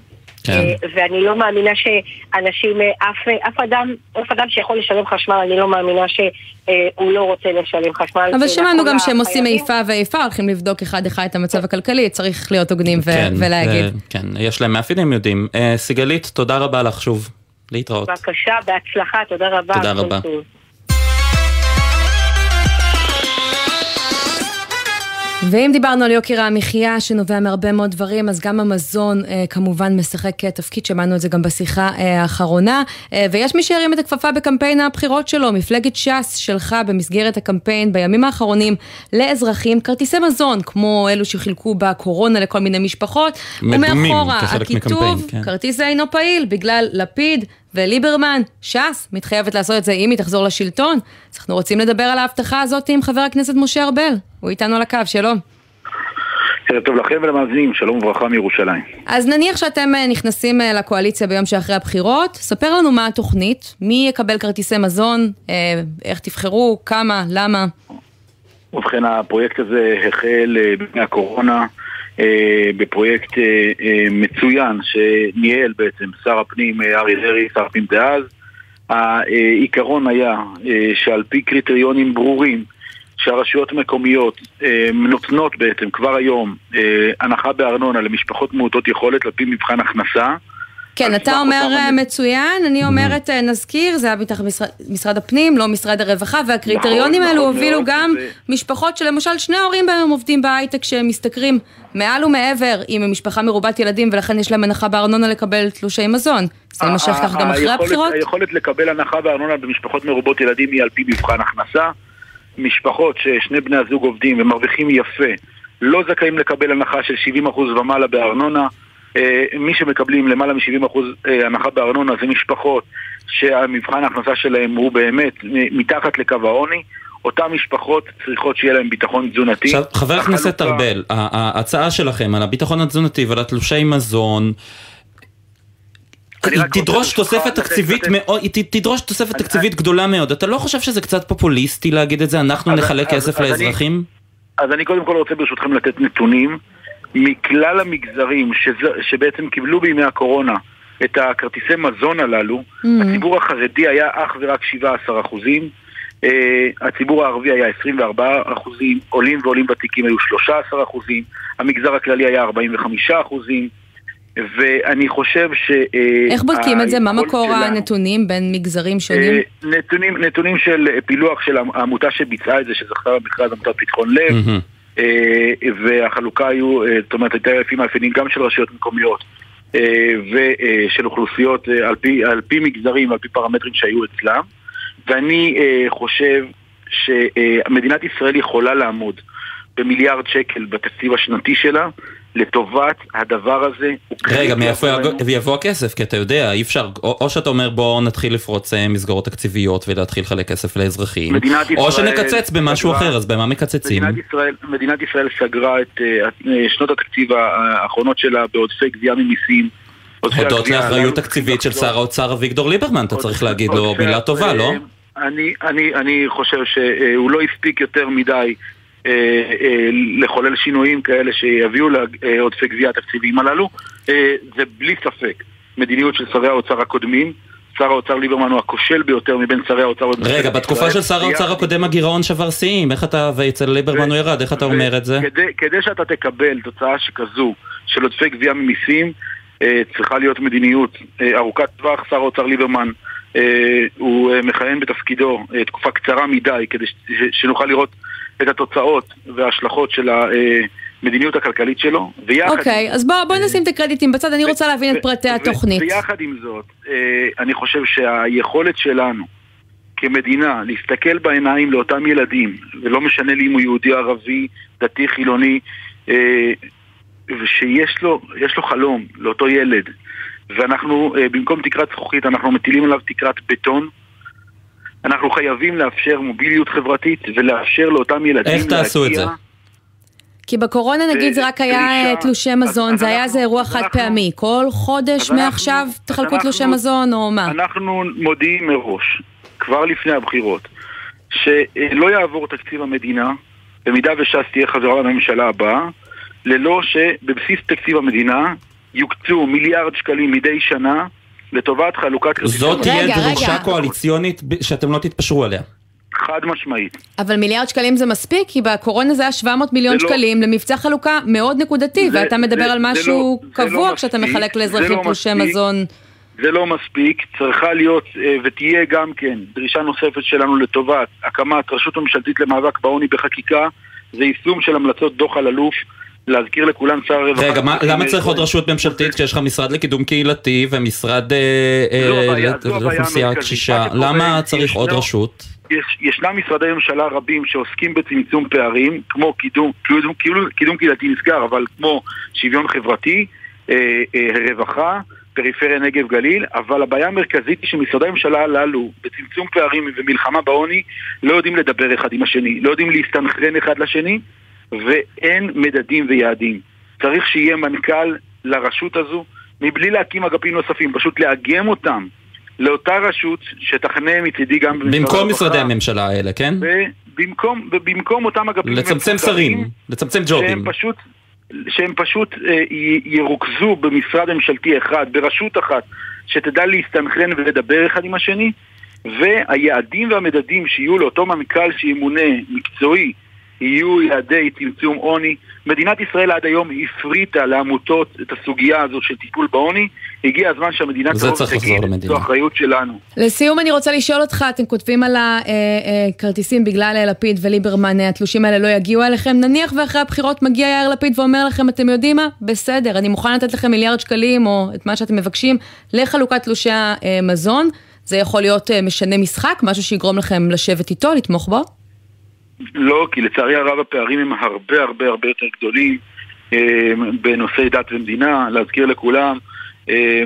כן. אה, ואני לא מאמינה שאנשים, אה, אף, אה, אף, אדם, אף אדם שיכול לשלם חשמל, אני לא מאמינה שהוא לא רוצה לשלם חשמל. אבל שמענו גם שהם עושים איפה ואיפה, הולכים לבדוק אחד אחד את המצב הכלכלי, צריך להיות הוגנים כן, ולהגיד. כן, יש להם מאפיינים יודעים. סיגלית, תודה רבה לך שוב. להתראות. בבקשה, בהצלחה, תודה רבה. תודה רבה. ואם דיברנו על יוקר המחיה שנובע מהרבה מאוד דברים, אז גם המזון אה, כמובן משחק אה, תפקיד, שמענו את זה גם בשיחה אה, האחרונה. אה, ויש מי שירים את הכפפה בקמפיין הבחירות שלו, מפלגת ש"ס שלחה במסגרת הקמפיין בימים האחרונים לאזרחים כרטיסי מזון, כמו אלו שחילקו בקורונה לכל מיני משפחות. מדומים ומאחורה כחלק הכיתוב, מקמפיין, כן. כרטיס זה אינו פעיל בגלל לפיד וליברמן, ש"ס מתחייבת לעשות את זה אם היא תחזור לשלטון. אז אנחנו רוצים לדבר על ההבטחה הזאת עם חבר הכנסת משה ארבל, הוא איתנו על הקו, שלום. ערב טוב לכם ולמאזינים, שלום וברכה מירושלים. אז נניח שאתם אה, נכנסים אה, לקואליציה ביום שאחרי הבחירות, ספר לנו מה התוכנית, מי יקבל כרטיסי מזון, אה, איך תבחרו, כמה, למה. ובכן, הפרויקט הזה החל בימי הקורונה בפרויקט אה, אה, מצוין שניהל בעצם שר הפנים אה, אריה דרעי, שר הפנים דאז. העיקרון היה אה, שעל פי קריטריונים ברורים שהרשויות המקומיות אה, נותנות בעצם כבר היום אה, הנחה בארנונה למשפחות מעוטות יכולת על פי מבחן הכנסה. כן, על אתה סמך אומר אה, מצוין, אני אומרת, אה, נזכיר, זה היה מתחת משרד, הפנים, לא משרד הרווחה, והקריטריונים נכון, האלו נכון הובילו גם משפחות שלמשל שני ההורים בהם עובדים בהייטק שהם משתכרים מעל ומעבר אם הם משפחה מרובת ילדים ולכן יש להם הנחה בארנונה לקבל תלושי מזון. זה יימשך כך גם אחרי הבחירות? היכולת לקבל הנחה בארנונה במשפחות מרובות ילדים היא על פי מבחן הכנסה. משפחות ששני בני הזוג עובדים ומרוויחים יפה לא זכאים לקבל הנחה של 70% ומעלה בארנונה. אה, מי שמקבלים למעלה מ-70% אה, הנחה בארנונה זה משפחות שהמבחן ההכנסה שלהם הוא באמת מתחת לקו העוני. אותן משפחות צריכות שיהיה להם ביטחון תזונתי. עכשיו, חבר הכנסת ארבל, ההצעה שלכם על הביטחון התזונתי ועל התלושי מזון, היא תדרוש תוספת תקציבית מאוד, היא תדרוש תוספת תקציבית גדולה מאוד. אתה לא חושב שזה קצת פופוליסטי להגיד את זה, אנחנו נחלק כסף אז אני- לאזרחים? אז אני קודם כל רוצה ברשותכם לתת נתונים מכלל המגזרים שזה, שבעצם קיבלו בימי הקורונה את הכרטיסי מזון הללו, Mhm. הציבור החרדי היה אך ורק 17 אחוזים, uh, הציבור הערבי היה 24 אחוזים, עולים ועולים ותיקים היו 13 אחוזים, המגזר הכללי היה 45 אחוזים, ואני חושב ש... אה, איך בודקים את זה? מה מקור שלנו- הנתונים בין מגזרים שונים? אה, נתונים, נתונים של פילוח של העמותה שביצעה את זה, שזכתה במכרז עמותת פתחון לב, מהמם. אה, והחלוקה היו, אה, זאת אומרת, הייתה לפי מאפיינים גם של רשויות מקומיות אה, ושל אוכלוסיות על פי, על פי מגזרים, על פי פרמטרים שהיו אצלם. ואני חושב שמדינת ישראל יכולה לעמוד במיליארד שקל בתקציב השנתי שלה לטובת הדבר הזה. רגע, מאיפה. יבוא- הכסף? כי אתה יודע, אי אפשר, או או שאתה אומר בואו נתחיל לפרוץ אה, מסגרות תקציביות ולהתחיל לחלק כסף לאזרחים, או שנקצץ במשהו סגרה- אחר, אז במה מקצצים? מדינת ישראל, מדינת ישראל סגרה את אה, שנות התקציב האחרונות שלה בעודפי גבייה ממיסים. הודות לאחריות תקציבית של שר האוצר אביגדור ליברמן, אתה צריך להגיד לו מילה טובה, לא? אני, אני, אני חושב שהוא לא הספיק יותר מדי לחולל שינויים כאלה שיביאו לעודפי גבייה התקציביים הללו. אה, זה בלי ספק מדיניות של שרי האוצר הקודמים. שר האוצר ליברמן הוא הכושל ביותר מבין שרי האוצר. רגע, בתקופה של שר האוצר הקודם הגירעון שבר שיאים, איך אתה, ואצל ליברמן הוא ירד, איך אתה אומר את זה? כדי, שאתה תקבל תוצאה שכזו של עודפי גבייה ממיסים, אה, צריכה להיות מדיניות אה, ארוכת טווח. שר האוצר ליברמן אה, הוא אה, מכהן בתפקידו אה, תקופה קצרה מדי כדי שנוכל לראות את התוצאות וההשלכות של המדיניות הכלכלית שלו. ויחד אוקיי, אז בוא בוא נשים את הקרדיטים בצד, אני רוצה להבין את פרטי התוכנית. ויחד עם זאת, אה, אני חושב שהיכולת שלנו כמדינה להסתכל בעיניים לאותם ילדים, ולא משנה לי אם הוא יהודי ערבי, דתי, חילוני, אה, ושיש לו, לו חלום לאותו ילד, ואנחנו אה, במקום תקרת זכוכית אנחנו מטילים עליו תקרת בטון. אנחנו חייבים לאפשר מוביליות חברתית ולאפשר לאותם ילדים איך תעשו את זה? כי בקורונה נגיד זה רק היה אה, תלושי מזון, זה היה איזה אירוע חד פעמי, כל חודש מעכשיו תחלקו אנחנו- תלושי מזון או מה? אנחנו מודיעים מראש, כבר לפני הבחירות, שלא יעבור תקציב המדינה, במידה וש"ס תהיה חברה בממשלה הבאה, ללא שבבסיס תקציב המדינה יוקצו מיליארד שקלים מדי שנה לטובת חלוקת כרטיסי זאת תהיה רגע. דרישה קואליציונית שאתם לא תתפשרו עליה. חד משמעית. אבל מיליארד שקלים זה מספיק? כי בקורונה זה היה 700 מיליון לא- שקלים למבצע חלוקה מאוד נקודתי, זה- ואתה מדבר זה- על משהו לא- זה לא קבוע כשאתה מספיק, מחלק זה לאזרחים לא תלושי. מזון. זה לא מספיק, צריכה להיות אה, ותהיה גם כן דרישה נוספת שלנו לטובת הקמת רשות ממשלתית למאבק בעוני בחקיקה זה יישום של המלצות דוח אלאלוף. להזכיר לכולם שר הרווחה... רגע, למה צריך עוד רשות ממשלתית כשיש לך משרד לקידום קהילתי ומשרד לאוכלוסייה קשישה? למה צריך עוד רשות? יש, ישנם משרדי ממשלה רבים שעוסקים בצמצום פערים, כמו קידום, קידום, קידום, קידום קהילתי נסגר, אבל כמו שוויון חברתי, אה, אה, רווחה, פריפריה נגב גליל, אבל הבעיה המרכזית היא שמשרדי הממשלה הללו, בצמצום פערים ומלחמה בעוני, לא יודעים לדבר אחד עם השני, לא יודעים להסתנכרן אחד לשני, ואין מדדים ויעדים. צריך שיהיה מנכ"ל לרשות הזו, מבלי להקים אגפים נוספים, פשוט לאגם אותם לאותה רשות שתכנה מצידי גם במקום משרדי הממשלה האלה, כן? במקום, במקום אותם אגפים... לצמצם שרים, לצמצם ג'ובים. שהם פשוט, שהם פשוט אה, ירוכזו במשרד ממשלתי אחד, ברשות אחת, שתדע להסתנכרן ולדבר אחד עם השני, והיעדים והמדדים שיהיו לאותו מנכ"ל שימונה מקצועי יהיו יעדי צמצום עוני. מדינת ישראל עד היום הפריטה לעמותות את הסוגיה הזאת של טיפול בעוני. הגיע הזמן שהמדינה תבוא ותגיד, זו אחריות שלנו. לסיום אני רוצה לשאול אותך, אתם כותבים על הכרטיסים בגלל לפיד וליברמן, התלושים האלה לא יגיעו אליכם. נניח ואחרי הבחירות מגיע יאיר לפיד ואומר לכם, אתם יודעים מה? בסדר, אני מוכן לתת לכם מיליארד שקלים או את מה שאתם מבקשים לחלוקת תלושי המזון. זה יכול להיות משנה משחק, משהו שיגרום לכם לשבת איתו, לתמוך בו? לא, כי לצערי הרב הפערים הם הרבה הרבה הרבה יותר גדולים אה, בנושאי דת ומדינה. להזכיר לכולם, אה,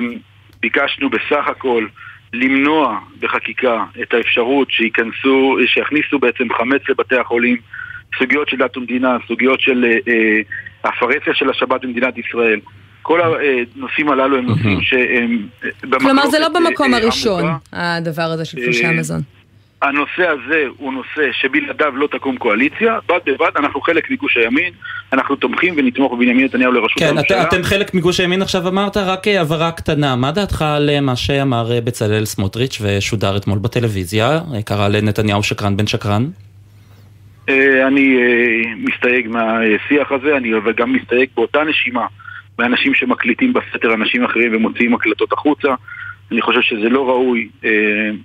ביקשנו בסך הכל למנוע בחקיקה את האפשרות שייכנסו, שיכניסו בעצם חמץ לבתי החולים, סוגיות של דת ומדינה, סוגיות של אה, הפרהסיה של השבת במדינת ישראל. כל הנושאים הללו הם נושאים שהם כלומר זה לא במקום הראשון, הדבר הזה של תלושי המזון. הנושא הזה הוא נושא שבלעדיו לא תקום קואליציה, בד בבד אנחנו חלק מגוש הימין, אנחנו תומכים ונתמוך בבנימין נתניהו לראשות כן, הממשלה. כן, אתם חלק מגוש הימין עכשיו אמרת, רק הבהרה קטנה, מה דעתך על מה שאמר בצלאל סמוטריץ' ושודר אתמול בטלוויזיה, קרא לנתניהו שקרן בן שקרן? אני מסתייג מהשיח הזה, אני גם מסתייג באותה נשימה מאנשים שמקליטים בסתר אנשים אחרים ומוציאים הקלטות החוצה. אני חושב שזה לא ראוי. אה,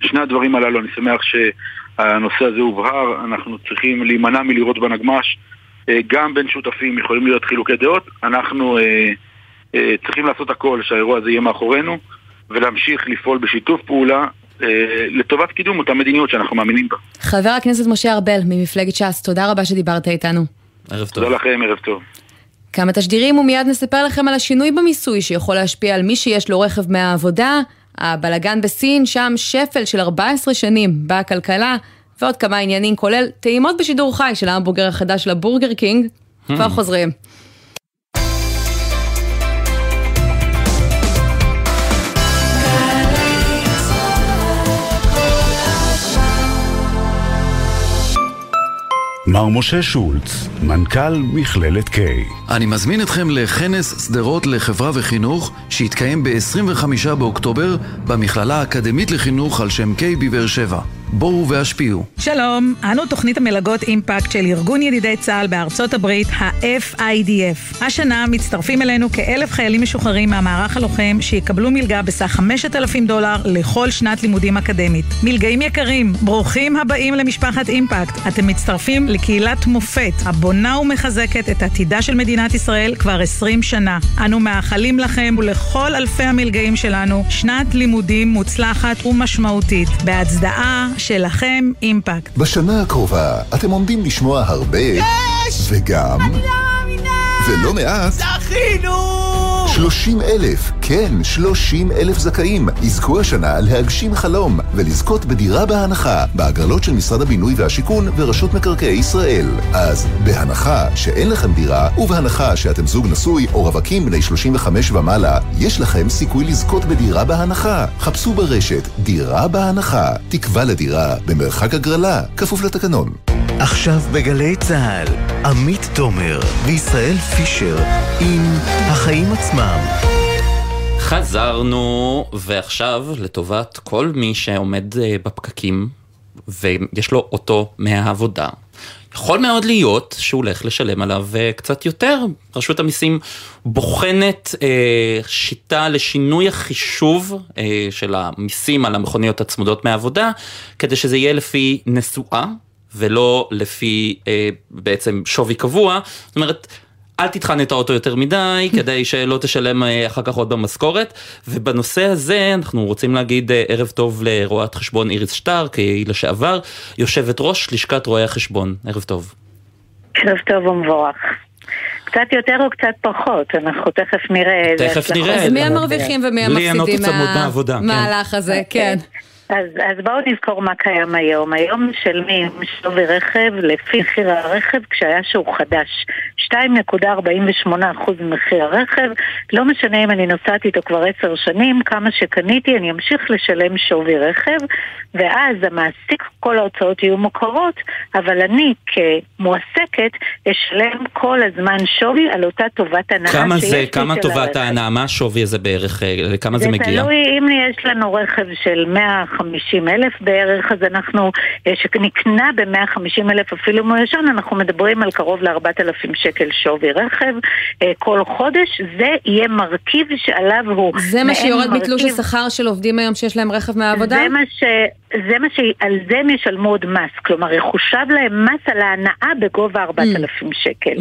שני הדברים הללו, אני שמח שהנושא הזה הובהר, אנחנו צריכים להימנע מלראות בנגמ"ש. אה, גם בין שותפים יכולים להיות חילוקי דעות, אנחנו אה, צריכים לעשות הכל שהאירוע הזה יהיה מאחורינו ולהמשיך לפעול בשיתוף פעולה לטובת קידום אותה מדיניות שאנחנו מאמינים בה. חבר הכנסת משה ארבל ממפלגת ש"ס, תודה רבה שדיברת איתנו. ערב טוב. תודה לכם, ערב טוב. כמה תשדירים ומיד נספר לכם על השינוי במיסוי שיכול להשפיע על מי שיש לו רכב מהעבודה. הבלגן בסין, שם שפל של 14 שנים בכלכלה, ועוד כמה עניינים, כולל טעימות בשידור חי של ההמבורגר החדש של הבורגר קינג. כבר חוזרים. מר משה שולץ, מנכ"ל מכללת K. אני מזמין אתכם לכנס שדרות לחברה וחינוך שיתקיים ב-25 באוקטובר במכללה האקדמית לחינוך על שם K בבאר שבע. בואו והשפיעו. שלום, אנו תוכנית המלגות אימפקט של ארגון ידידי צה"ל בארצות הברית, ה-FIDF. השנה מצטרפים אלינו כאלף חיילים משוחררים מהמערך הלוחם שיקבלו מלגה בסך 5,000 דולר לכל שנת לימודים אקדמית. מלגאים יקרים, ברוכים הבאים למשפחת אימפקט. אתם מצטרפים לקהילת מופת הבונה ומחזקת את עתידה של מדינת ישראל כבר 20 שנה. אנו מאחלים לכם ולכל אלפי המלגאים שלנו שנת לימודים מוצלחת ומשמעותית. בהצדעה שלכם אימפקט. בשנה הקרובה אתם עומדים לשמוע הרבה... יש! וגם... אני לא מאמינה! ולא מעט... זכינו! 30 אלף, כן, 30 אלף זכאים, יזכו השנה להגשים חלום ולזכות בדירה בהנחה בהגרלות של משרד הבינוי והשיכון ורשות מקרקעי ישראל. אז בהנחה שאין לכם דירה ובהנחה שאתם זוג נשוי או רווקים בני 35 ומעלה, יש לכם סיכוי לזכות בדירה בהנחה. חפשו ברשת דירה בהנחה, תקווה לדירה במרחק הגרלה, כפוף לתקנון. עכשיו בגלי צה"ל, עמית תומר וישראל פישר עם החיים עצמם. חזרנו, ועכשיו לטובת כל מי שעומד אה, בפקקים ויש לו אוטו מהעבודה. יכול מאוד להיות שהוא הולך לשלם עליו אה, קצת יותר. רשות המיסים בוחנת אה, שיטה לשינוי החישוב אה, של המיסים על המכוניות הצמודות מהעבודה, כדי שזה יהיה לפי נסועה ולא לפי אה, בעצם שווי קבוע. זאת אומרת, אל תטחן את האוטו יותר מדי, כדי שלא תשלם אה, אחר כך עוד במשכורת. ובנושא הזה אנחנו רוצים להגיד אה, ערב טוב לרואת חשבון איריס שטרק, היא לשעבר יושבת ראש לשכת רואי החשבון. ערב טוב. ערב טוב ומבורך. קצת יותר או קצת פחות, אנחנו תכף נראה תכף. נראה. אז מי המרוויחים ומי המפסידים מהעבודה, כן. מהמהלך הזה, כן. אז, אז בואו נזכור מה קיים היום. היום משלמים שווי רכב לפי מחיר הרכב כשהיה שהוא חדש. 2.48% ממחיר הרכב, לא משנה אם אני נוסעת איתו כבר עשר שנים, כמה שקניתי, אני אמשיך לשלם שווי רכב, ואז המעסיק, כל ההוצאות יהיו מוכרות, אבל אני כמועסקת אשלם כל הזמן שווי על אותה טובת הנאה כמה שיש זה, לי כמה טובת. ההנאה, מה השווי הזה בערך, אה, לכמה זה זה מגיע? תלוי, אם יש לנו רכב של 150 אלף בערך, אז אנחנו, אה, שנקנה ב-150 אלף אפילו אם הוא ישן, אנחנו מדברים על קרוב ל-4,000 שקל שווי רכב אה, כל חודש, זה יהיה מרכיב שעליו הוא... זה מה שיורד מתלוש השכר של עובדים היום שיש להם רכב מהעבודה? זה מה ש... זה מה ש... על זה הם ישלמו עוד מס, כלומר יחושב להם מס על ההנאה בגובה 4,000 שקל.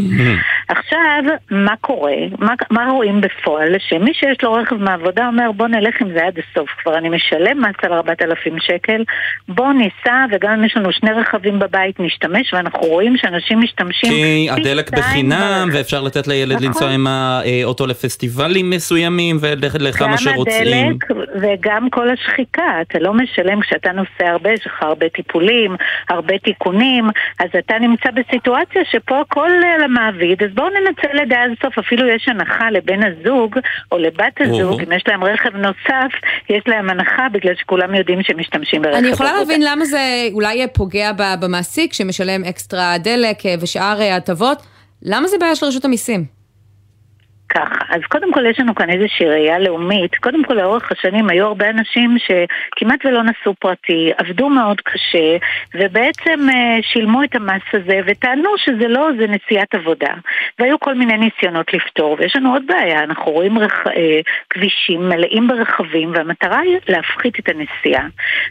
עכשיו, מה קורה? מה, מה רואים בפועל? שמי שיש לו רכב מהעבודה אומר בוא נלך עם זה עד הסוף, כבר אני משלם מס על 4,000 שקל, בוא ניסע וגם אם יש לנו שני רכבים בבית נשתמש ואנחנו רואים שאנשים משתמשים כי הדלק בחינם. ואפשר לתת לילד נכון. לנסוע עם האוטו לפסטיבלים מסוימים, ולכמה גם שרוצים. הדלק וגם כל השחיקה, אתה לא משלם כשאתה נוסע הרבה, יש לך הרבה טיפולים, הרבה תיקונים, אז אתה נמצא בסיטואציה שפה הכל על המעביד, אז בואו ננצל את זה עד הסוף, אפילו יש הנחה לבן הזוג או לבת הזוג, אם יש להם רכב נוסף, יש להם הנחה בגלל שכולם יודעים שהם משתמשים ברכב. אני יכולה. להבין למה זה אולי פוגע ב- במעסיק שמשלם אקסטרה דלק אה, ושאר אה, הטבות. למה זה בעיה של רשות המיסים? ככה, אז קודם כל יש לנו כאן איזושהי ראייה לאומית. קודם כל לאורך השנים היו הרבה אנשים שכמעט ולא נסעו פרטי, עבדו מאוד קשה, ובעצם אה, שילמו את המס הזה וטענו שזה לא, זה נסיעת עבודה. והיו כל מיני ניסיונות לפתור, ויש לנו עוד בעיה, אנחנו רואים רכ... אה, כבישים מלאים ברכבים, והמטרה היא להפחית את הנסיעה.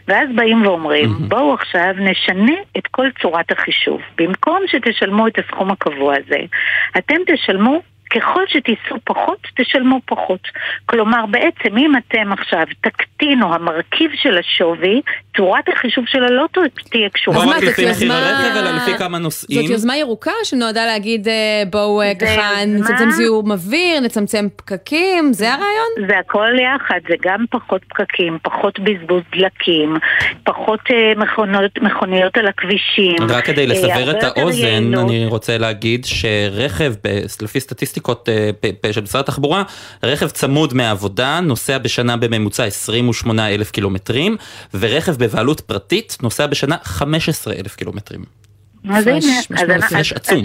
ואז באים ואומרים, בואו עכשיו נשנה את כל צורת החישוב. במקום שתשלמו את הסכום הקבוע הזה, אתם תשלמו ככל שתיסעו פחות, תשלמו פחות. כלומר, בעצם אם אתם עכשיו תקטינו המרכיב של השווי, צורת החישוב שלה לא ת- תהיה קשורה. לא מה, רק זאת יוזמה-. זאת יוזמה ירוקה שנועדה להגיד אה, בואו אה, זה ככה נצמצם זיהום אוויר, נצמצם פקקים, זה הרעיון? זה הכל יחד, זה גם פחות פקקים, פחות בזבוז דלקים, פחות אה, מכוניות על הכבישים. רק כדי לסבר את האוזן. אני רוצה להגיד שרכב, לפי סטטיסטיקות אה, פ- פ- של משרד התחבורה, רכב צמוד מהעבודה נוסע בשנה בממוצע 28 אלף קילומטרים, ורכב בבעלות פרטית נוסע בשנה 15 אלף קילומטרים. אז הנה, הפרש. אנחנו- הפרש אז- עצום.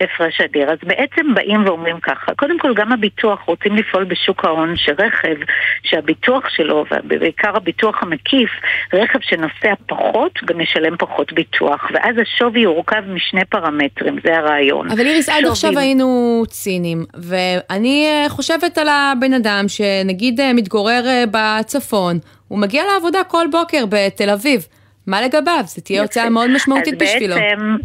הפרש אדיר. אז בעצם באים ואומרים ככה, קודם כל גם הביטוח רוצים לפעול בשוק ההון שרכב שהביטוח שלו, ובעיקר הביטוח המקיף, רכב שנוסע פחות גם ישלם פחות ביטוח, ואז השווי יורכב משני פרמטרים, זה הרעיון. אבל איריס, עד עכשיו היינו ציניים, ואני אה, חושבת על הבן אדם שנגיד אה, מתגורר אה, בצפון, הוא מגיע לעבודה כל בוקר בתל אביב. מה לגביו? זה תהיה הוצאה מאוד משמעותית אז בשבילו. בעצם,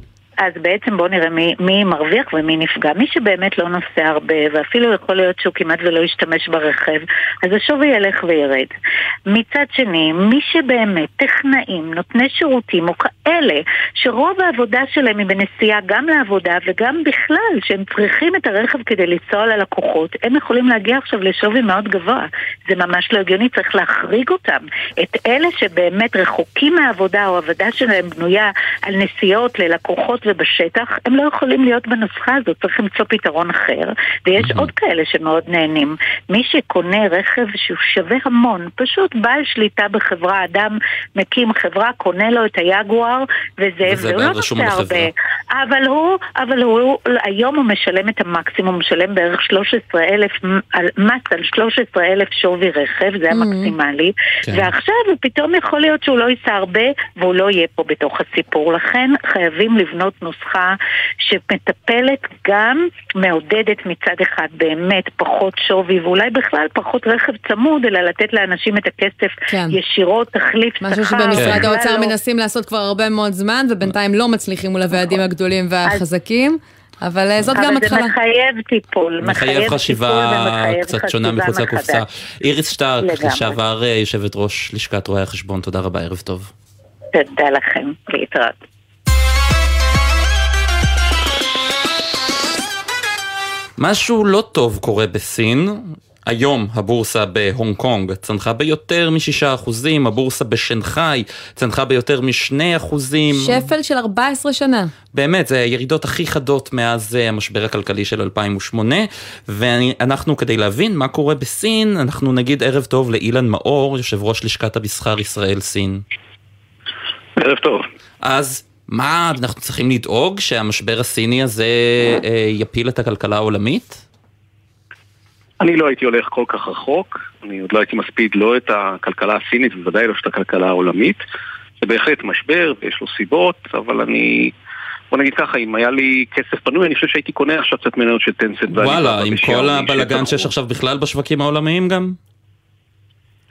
אז בעצם בואו נראה מי, מי מרוויח ומי נפגע. מי שבאמת לא נוסע הרבה, ואפילו יכול להיות שהוא כמעט ולא ישתמש ברכב, אז השווי ילך וירד. מצד שני, מי שבאמת טכנאים, נותני שירותים, או כאלה שרוב העבודה שלהם היא בנסיעה גם לעבודה וגם בכלל, שהם צריכים את הרכב כדי לנסוע ללקוחות, הם יכולים להגיע עכשיו לשווי מאוד גבוה. זה ממש לא הגיוני, צריך להחריג אותם. את אלה שבאמת רחוקים מהעבודה, או העבודה שלהם בנויה על נסיעות ללקוחות ובשטח, הם לא יכולים להיות בנוסחה הזאת, צריך למצוא פתרון אחר. ויש עוד כאלה שמאוד נהנים. מי שקונה רכב שהוא שווה המון, פשוט בעל שליטה בחברה, אדם מקים חברה, קונה לו את היגואר, וזה, וזה והוא לא נוסע. הרבה. אבל הוא, אבל הוא, היום הוא משלם את המקסימום, הוא משלם בערך 13 אלף, מס על 13 אלף שווי רכב, זה המקסימלי, כן. ועכשיו פתאום יכול להיות שהוא לא ייסע הרבה והוא לא יהיה פה בתוך הסיפור. לכן חייבים לבנות נוסחה שמטפלת גם, מעודדת מצד אחד באמת פחות שווי ואולי בכלל פחות רכב צמוד, אלא לתת לאנשים את הכסף כן. ישירות, תחליף שכר. משהו שבמשרד כן. האוצר לא... מנסים לעשות כבר הרבה מאוד זמן ובינתיים לא מצליחים מול הוועדים. הגדולים והחזקים. אבל אה, זאת גם התחלה. אבל זה מחייב טיפול. מחייב חשיבה קצת שונה מחוץ לקופסה. איריס שטרק, לשעבר אה, יושבת ראש לשכת רואי החשבון, תודה רבה, ערב טוב. תודה לכם, להתראות. משהו לא טוב קורה בסין, היום הבורסה בהונג קונג צנחה ביותר מ-6%, הבורסה בשנגחאי צנחה ביותר מ-2%. שפל של 14 שנה. באמת, זה הירידות הכי חדות מאז אה, המשבר הכלכלי של 2008, ואנחנו כדי להבין מה קורה בסין, אנחנו נגיד ערב טוב לאילן מאור, יושב ראש לשכת המסחר ישראל-סין. ערב טוב. אז מה, אנחנו צריכים לדאוג שהמשבר הסיני הזה אה, יפיל את הכלכלה העולמית? אני לא הייתי הולך כל כך רחוק, אני עוד לא הייתי מספיד לא את הכלכלה הסינית ובוודאי לא את הכלכלה העולמית. זה בהחלט משבר ויש לו סיבות, אבל אני... בוא נגיד ככה, אם היה לי כסף פנוי, אני חושב שהייתי קונה עכשיו קצת מניות של טנסט. וואלה, עם כל הבלגן שיש עכשיו בכלל בשווקים העולמיים גם?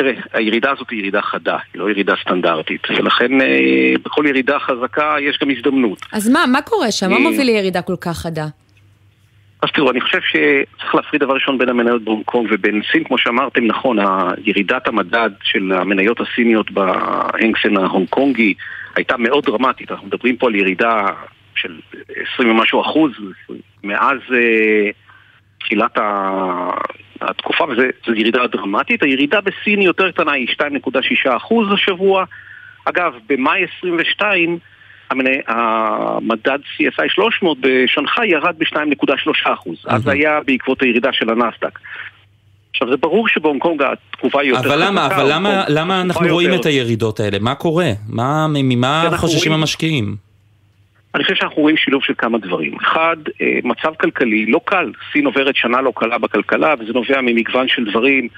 תראה, הירידה הזאת היא ירידה חדה, היא לא ירידה סטנדרטית, ולכן אה, בכל ירידה חזקה יש גם הזדמנות. אז מה, מה קורה שם? מה מוביל לירידה כל כך חדה? אז תראו, אני חושב שצריך להפריד דבר ראשון בין המניות בהונג קונג ובין סין, כמו שאמרתם, נכון, ירידת המדד של המניות הסיניות בהנגסן ההונג קונגי הייתה מאוד דרמטית, אנחנו מדברים פה על ירידה של 20 ומשהו אחוז מאז uh, תחילת התקופה, וזו ירידה דרמטית. הירידה בסין היא יותר קטנה, היא 2.6 אחוז השבוע. אגב, במאי 22 המדד CSI 300 בשנגחאי ירד ב-2.3%. אז זה היה בעקבות הירידה של הנסדק. עכשיו זה ברור שבהונג קונג התגובה היא יותר. אבל למה, אבל למה, למה אנחנו רואים את הירידות האלה? מה קורה? מה, ממה חוששים המשקיעים? אני חושב שאנחנו רואים שילוב של כמה דברים. אחד, אה, מצב כלכלי לא קל. סין עוברת שנה לא קלה בכלכלה, וזה נובע ממגוון של דברים.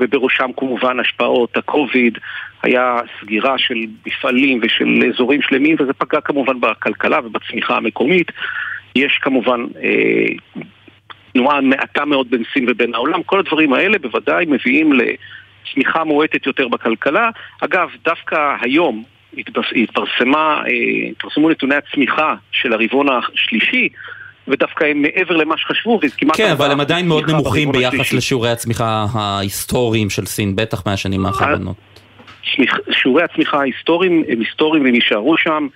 ובראשם כמובן השפעות הקוביד, היה סגירה של מפעלים ושל אזורים שלמים, וזה פגע כמובן בכלכלה ובצמיחה המקומית. יש כמובן אה, תנועה מעטה מאוד בין סין ובין העולם, כל הדברים האלה בוודאי מביאים לצמיחה מועטת יותר בכלכלה. אגב, דווקא היום התפרסמה, אה, התפרסמו נתוני הצמיחה של הרבעון השלישי, ודווקא הם מעבר למה שחשבו, וזה כמעט... כן, אבל הם עדיין מאוד נמוכים ביחס לשיעורי הצמיחה ההיסטוריים של סין, בטח מהשנים האחרונות. שיעורי הצמיחה ההיסטוריים הם היסטוריים והם יישארו שם.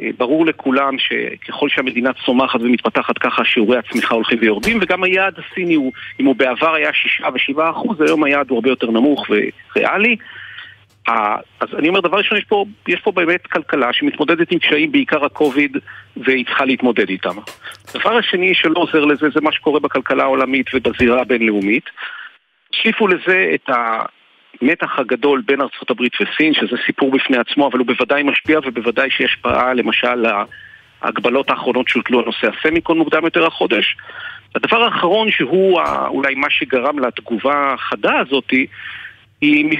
אה, ברור לכולם שככל שהמדינה צומחת ומתפתחת ככה שיעורי הצמיחה הולכים ויורדים וגם היעד הסיני הוא, אם הוא בעבר היה 6 ו-7 אחוז, היום היעד הוא הרבה יותר נמוך וריאלי. אז אני אומר, דבר ראשון, יש פה, יש פה באמת כלכלה שמתמודדת עם קשיים, בעיקר הקוביד, והיא צריכה להתמודד איתם. הדבר השני שלא עוזר לזה, זה מה שקורה בכלכלה העולמית ובזירה הבינלאומית. תוסיפו לזה את המתח הגדול בין ארצות הברית וסין, שזה סיפור בפני עצמו, אבל הוא בוודאי משפיע ובוודאי שיש השפעה, למשל, ההגבלות האחרונות שהוטלו על נושא הסמיקון מוקדם יותר החודש. הדבר האחרון שהוא אולי מה שגרם לתגובה החדה הזאתי היא,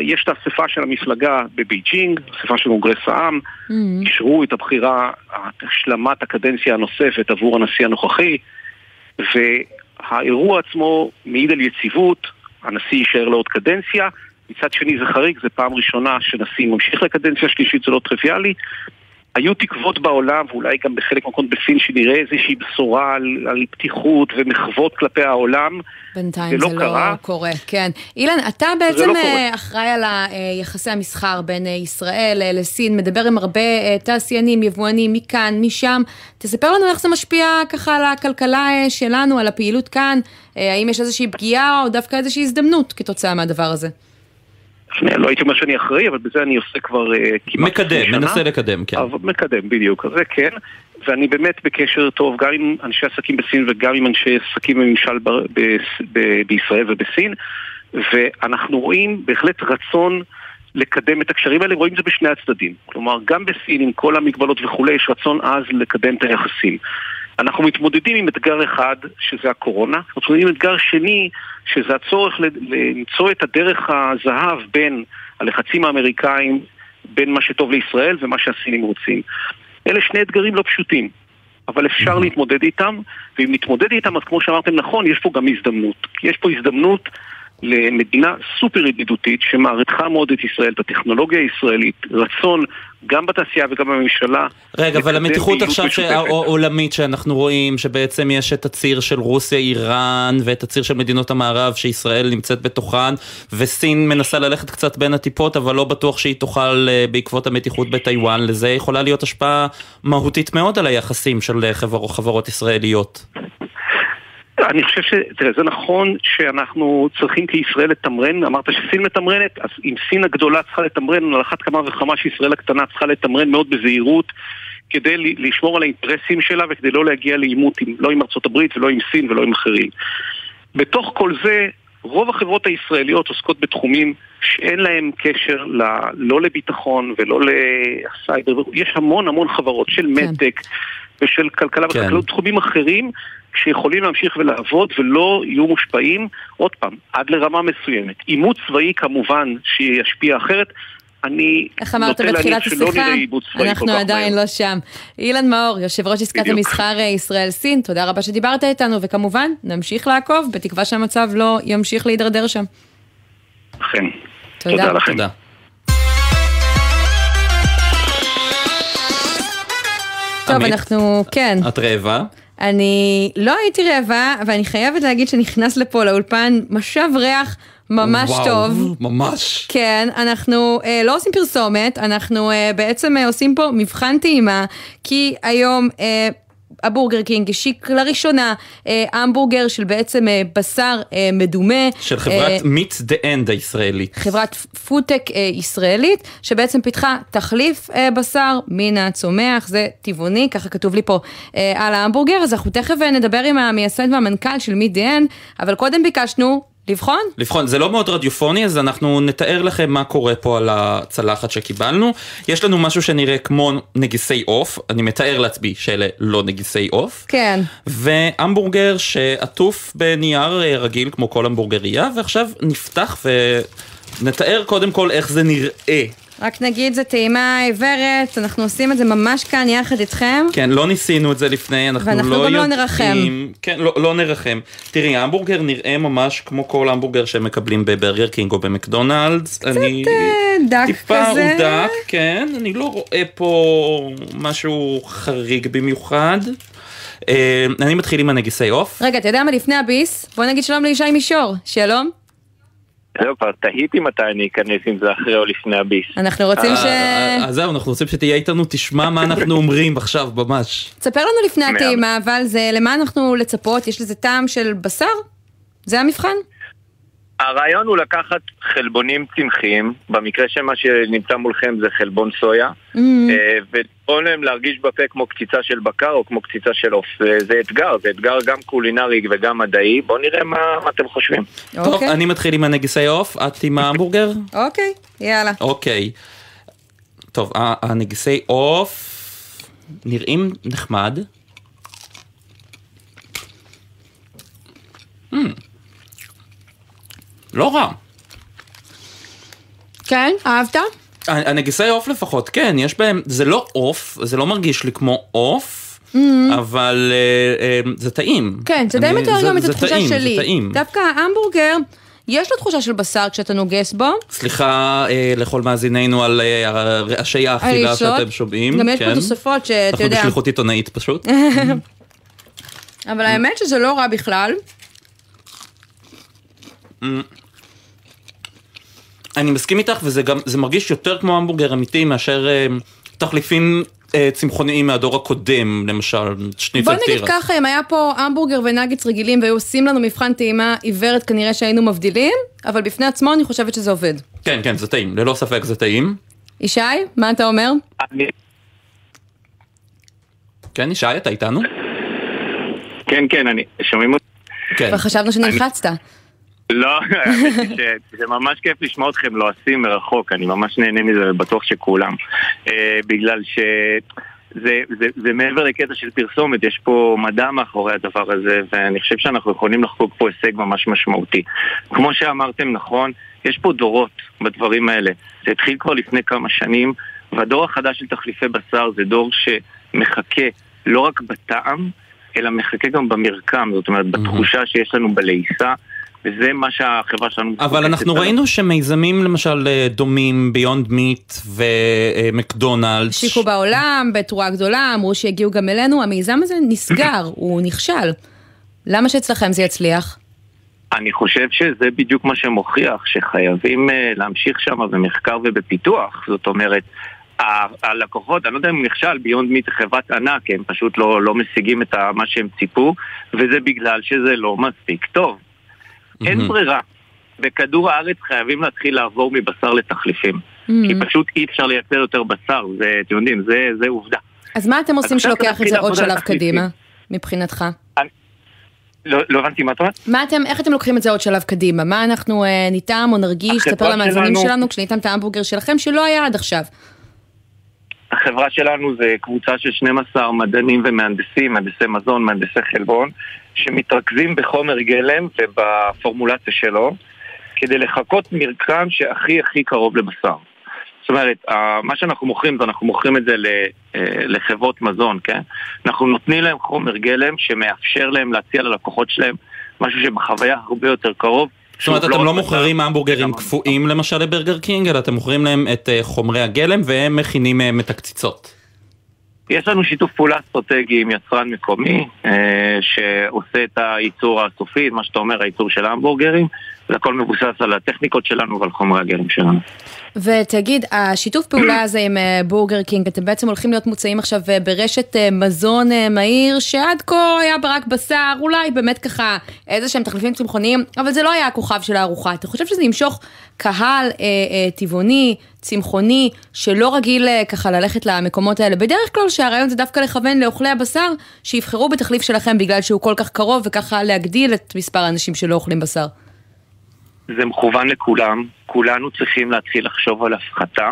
יש את האספה של המפלגה בבייג'ינג, אספה של קונגרס העם, mm-hmm. אישרו את הבחירה, השלמת הקדנציה הנוספת עבור הנשיא הנוכחי, והאירוע עצמו מעיד על יציבות, הנשיא יישאר לעוד קדנציה, מצד שני זה חריג, זו פעם ראשונה שנשיא ממשיך לקדנציה שלישית, זה לא טריוויאלי, היו תקוות בעולם, ואולי גם בחלק מהמקומות בסין, שנראה איזושהי בשורה על, על פתיחות ומחוות כלפי העולם. בינתיים זה, לא, זה לא קרה. לא קורה, כן. אילן, אתה בעצם לא אה, אחראי על יחסי המסחר בין אה, ישראל אה, לסין, מדבר עם הרבה תעשיינים, יבואנים, מכאן, משם. תספר לנו איך זה משפיע ככה על הכלכלה שלנו, על הפעילות כאן. האם יש איזושהי פגיעה או דווקא איזושהי הזדמנות כתוצאה מהדבר הזה? לא הייתי אומר שאני אחראי, אבל בזה אני עושה כבר uh, כמעט מקדם, מנסה לקדם, כן. אבל מקדם, בדיוק, אז זה כן. ואני באמת בקשר טוב גם עם אנשי עסקים בסין וגם עם אנשי עסקים בממשל ב- ב- ב- בישראל ובסין, ואנחנו רואים בהחלט רצון לקדם את הקשרים האלה, רואים את זה בשני הצדדים. כלומר, גם בסין, עם כל המגבלות וכולי, יש רצון עז לקדם את היחסים. אנחנו מתמודדים עם אתגר אחד, שזה הקורונה, אנחנו מתמודדים עם אתגר שני, שזה הצורך למצוא את הדרך הזהב בין הלחצים האמריקאים, בין מה שטוב לישראל ומה שהסינים רוצים. אלה שני אתגרים לא פשוטים, אבל אפשר להתמודד איתם, ואם נתמודד איתם, אז כמו שאמרתם נכון, יש פה גם הזדמנות. יש פה הזדמנות למדינה סופר ידידותית שמעריכה מאוד את ישראל, את הטכנולוגיה הישראלית, רצון גם בתעשייה וגם בממשלה. רגע, אבל המתיחות עכשיו העולמית שאנחנו רואים, שבעצם יש את הציר של רוסיה, איראן, ואת הציר של מדינות המערב שישראל נמצאת בתוכן, וסין מנסה ללכת קצת בין הטיפות, אבל לא בטוח שהיא תוכל אה, בעקבות המתיחות בטיוואן, לזה יכולה להיות השפעה מהותית מאוד על היחסים של אה, חבר, חברות ישראליות. אני חושב ש... תראה, זה נכון שאנחנו צריכים כישראל לתמרן, אמרת שסין מתמרנת, אז אם סין הגדולה צריכה לתמרן, על אחת כמה וכמה שישראל הקטנה צריכה לתמרן מאוד בזהירות כדי לשמור על האינטרסים שלה וכדי לא להגיע לעימות, לא עם ארצות הברית ולא עם סין ולא עם אחרים. בתוך כל זה, רוב החברות הישראליות עוסקות בתחומים שאין להם קשר ל, לא לביטחון ולא לסייבר, יש המון המון חברות של כן. מדטק ושל כלכלה כן. וחקלאות, תחומים אחרים שיכולים להמשיך ולעבוד ולא יהיו מושפעים, עוד פעם, עד לרמה מסוימת. עימות צבאי כמובן שישפיע אחרת, אני איך אמרת בתחילת השיחה? אנחנו עדיין לא שם. אילן מאור, יושב ראש עסקת המסחר אה, ישראל-סין, תודה רבה שדיברת איתנו, וכמובן, נמשיך לעקוב, בתקווה שהמצב לא ימשיך להידרדר שם. אכן. תודה. תודה לכם. תודה. טוב, אנחנו, כן. את רעבה? אני לא הייתי רעבה, אבל אני חייבת להגיד שנכנס לפה לאולפן משב ריח ממש וואו, טוב. ממש. כן, אנחנו אה, לא עושים פרסומת, אנחנו אה, בעצם אה, עושים פה מבחן טעימה, כי היום אה, הבורגר קינג השיק לראשונה אה, המבורגר של בעצם אה, בשר אה, מדומה. של חברת Meat The End הישראלית. חברת פודטק ישראלית, שבעצם פיתחה תחליף בשר מן הצומח, זה טבעוני, ככה כתוב לי פה על ההמבורגר, אז אנחנו תכף נדבר עם המייסד והמנכ"ל של Meat The End, אבל קודם ביקשנו לבחון? לבחון, זה לא מאוד רדיופוני, אז אנחנו נתאר לכם מה קורה פה על הצלחת שקיבלנו. יש לנו משהו שנראה כמו נגיסי עוף, אני מתאר לעצמי שאלה לא נגיסי עוף. כן. והמבורגר שעטוף בנייר אה, רגיל כמו כל המבורגריה, ועכשיו נפתח ונתאר קודם כל איך זה נראה רק נגיד, זה טעימה עיוורת, אנחנו עושים את זה ממש כאן יחד איתכם. כן, לא ניסינו את זה לפני, אנחנו לא יודעים. ואנחנו גם לא נרחם. כן, לא, לא נרחם. תראי, ההמבורגר נראה ממש כמו כל המבורגר שהם מקבלים בברגר קינג או במקדונלדס. קצת אני... אה, דק טיפה כזה. טיפה הוא דק, כן, אני לא רואה פה משהו חריג במיוחד. אה, אני מתחיל עם הנגיסי עוף. רגע, אתה יודע מה לפני הביס? בוא נגיד שלום לישי מישור. שלום. זהו, כבר תהיתי מתי אני אכנס אם זה אחרי או לפני הביס. אנחנו רוצים ש... אה, אה, אז זהו, אנחנו רוצים שתהיה איתנו, תשמע מה אנחנו אומרים עכשיו, ממש. תספר לנו לפני הטעימה, אבל זה למה אנחנו לצפות? יש לזה טעם של בשר? זה המבחן? הרעיון הוא לקחת חלבונים צמחיים, במקרה שמה שנמצא מולכם זה חלבון סויה, mm-hmm. אה, ולגרום להם להרגיש בפה כמו קציצה של בקר או כמו קציצה של עוף. זה אתגר, זה אתגר גם קולינרי וגם מדעי, בואו נראה מה, מה אתם חושבים. Okay. טוב, אוקיי. אני מתחיל עם הנגיסי עוף, את עם ההמבורגר? אוקיי, יאללה. אוקיי. טוב, הנגיסי עוף נראים נחמד. Mm. לא רע. כן, אהבת? הנגיסי עוף לפחות, כן, יש בהם, זה לא עוף, זה לא מרגיש לי כמו עוף, mm-hmm. אבל uh, uh, זה טעים. כן, זה די מתאר גם את התחושה טעים, שלי. זה טעים. דווקא ההמבורגר... יש לו תחושה של בשר כשאתה נוגס בו. סליחה אה, לכל מאזיננו על אה, רעשי האכילה שאתם שומעים. גם יש כן. פה תוספות שאתה יודע. אנחנו בשליחות עיתונאית פשוט. אבל האמת שזה לא רע בכלל. אני מסכים איתך, וזה גם, זה מרגיש יותר כמו המבורגר אמיתי מאשר אה, תחליפים אה, צמחוניים מהדור הקודם, למשל, שניצל טירה. בוא נגיד ככה, אם היה פה המבורגר ונאגיץ רגילים והיו עושים לנו מבחן טעימה עיוורת, כנראה שהיינו מבדילים, אבל בפני עצמו אני חושבת שזה עובד. כן, כן, זה טעים, ללא ספק זה טעים. ישי, מה אתה אומר? אני... כן, ישי, אתה איתנו? כן, כן, אני... שומעים אותי? כן. וחשבנו שנלחצת. לא, שזה ממש כיף לשמוע אתכם לועסים מרחוק, אני ממש נהנה מזה ובטוח שכולם. אה, בגלל ש... זה, זה, זה מעבר לקטע של פרסומת, יש פה מדע מאחורי הדבר הזה, ואני חושב שאנחנו יכולים לחגוג פה הישג ממש משמעותי. כמו שאמרתם נכון, יש פה דורות בדברים האלה. זה התחיל כבר לפני כמה שנים, והדור החדש של תחליפי בשר זה דור שמחכה לא רק בטעם, אלא מחכה גם במרקם, זאת אומרת, בתחושה שיש לנו בלעיסה. וזה מה שהחברה שלנו... אבל אנחנו. ראינו שמיזמים למשל אה, דומים, ביונד מיט ומקדונלדס. השיקו בעולם, בתרועה גדולה, אמרו שיגיעו גם אלינו, המיזם הזה נסגר, הוא נכשל. למה שאצלכם זה יצליח? אני חושב שזה בדיוק מה שמוכיח, שחייבים אה, להמשיך שם במחקר ובפיתוח. זאת אומרת, הלקוחות, אני לא יודע אם הוא נכשל, ביונד מיט חברת ענק, הם פשוט לא, לא משיגים את מה שהם ציפו, וזה בגלל שזה לא מספיק טוב. אין ברירה. בכדור הארץ חייבים להתחיל לעבור מבשר לתחליפים. כי פשוט אי אפשר לייצר יותר בשר, זה, אתם יודעים, זה, זה עובדה. אז מה אתם עושים שלוקח את זה עוד שלב. קדימה, מבחינתך? לא, לא הבנתי מה את אומרת? מה אתם, איך אתם לוקחים את זה עוד שלב קדימה? מה אנחנו אה, נטעם או נרגיש, תספר למאזינים שלנו- שלנו כשנטעם את ההמבורגר שלכם שלא היה עד עכשיו. החברה שלנו זה קבוצה של 12 מדענים ומהנדסים, מהנדסי מזון, מהנדסי חלבון, שמתרכזים בחומר גלם ובפורמולציה שלו, כדי לחכות מרקם שהכי הכי קרוב לבשר. זאת אומרת, מה שאנחנו מוכרים זה אנחנו מוכרים את זה אה, לחברות מזון, כן? אנחנו נותנים להם חומר גלם שמאפשר להם להציע ללקוחות שלהם משהו שבחוויה הרבה יותר קרוב. זאת אומרת, אתם לא רק מוכרים המבורגרים קפואים למשל לברגר קינג, אלא אתם מוכרים להם את אה, חומרי הגלם והם מכינים מהם את הקציצות. יש לנו שיתוף פעולה אסטרטגי עם יצרן מקומי אה, שעושה את הייצור הסופי, מה שאתה אומר, הייצור של ההמבורגרים, זה הכל מבוסס על הטכניקות שלנו ועל חומרי הגלם שלנו. ותגיד, השיתוף פעולה הזה עם אה, בורגר קינג, אתם בעצם הולכים להיות מוצאים עכשיו אה, ברשת אה, מזון מהיר, שעד כה היה בה רק בשר, אולי באמת ככה איזה שהם תחליפים צמחוניים, אבל זה לא היה הכוכב של הארוחה. אתה חושב שזה ימשוך קהל אה, אה, טבעוני, צמחוני, שלא רגיל אה, ככה ללכת למקומות האלה? בדרך כלל שהרעיון זה דווקא לכוון לאוכלי הבשר, שיבחרו בתחליף שלכם בגלל שהוא כל כך קרוב, וככה להגדיל את מספר האנשים שלא אוכלים בשר. זה מכוון לכולם, כולנו צריכים להתחיל לחשוב על הפחתה,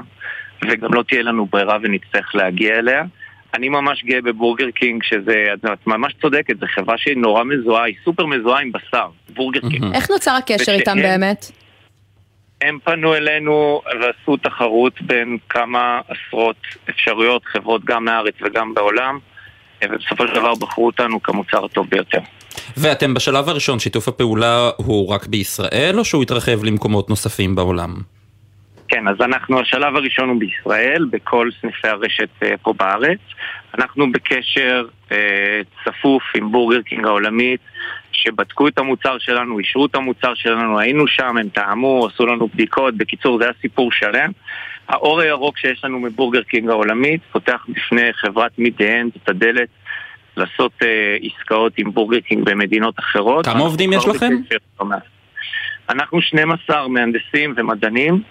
וגם לא תהיה לנו ברירה ונצטרך להגיע אליה. אני ממש גאה בבורגר קינג, שזה, את ממש צודקת, זו חברה שהיא נורא מזוהה, היא סופר מזוהה עם בשר, בורגר קינג. איך נוצר הקשר איתם באמת? הם פנו אלינו ועשו תחרות בין כמה עשרות אפשרויות, חברות גם מהארץ וגם בעולם, ובסופו של דבר בחרו אותנו כמוצר הטוב ביותר. ואתם בשלב הראשון, שיתוף הפעולה הוא רק בישראל, או שהוא התרחב למקומות נוספים בעולם? כן, אז אנחנו, השלב הראשון הוא בישראל, בכל סניפי הרשת אה, פה בארץ. אנחנו בקשר אה, צפוף עם בורגר קינג העולמית, שבדקו את המוצר שלנו, אישרו את המוצר שלנו, היינו שם, הם טעמו, עשו לנו בדיקות, בקיצור זה היה סיפור שלם. האור הירוק שיש לנו מבורגר קינג העולמית פותח בפני חברת Meat The End את הדלת לעשות אה, עסקאות עם בורגר קינג במדינות אחרות. כמה עובדים יש לכם? אנחנו 12 מהנדסים ומדענים,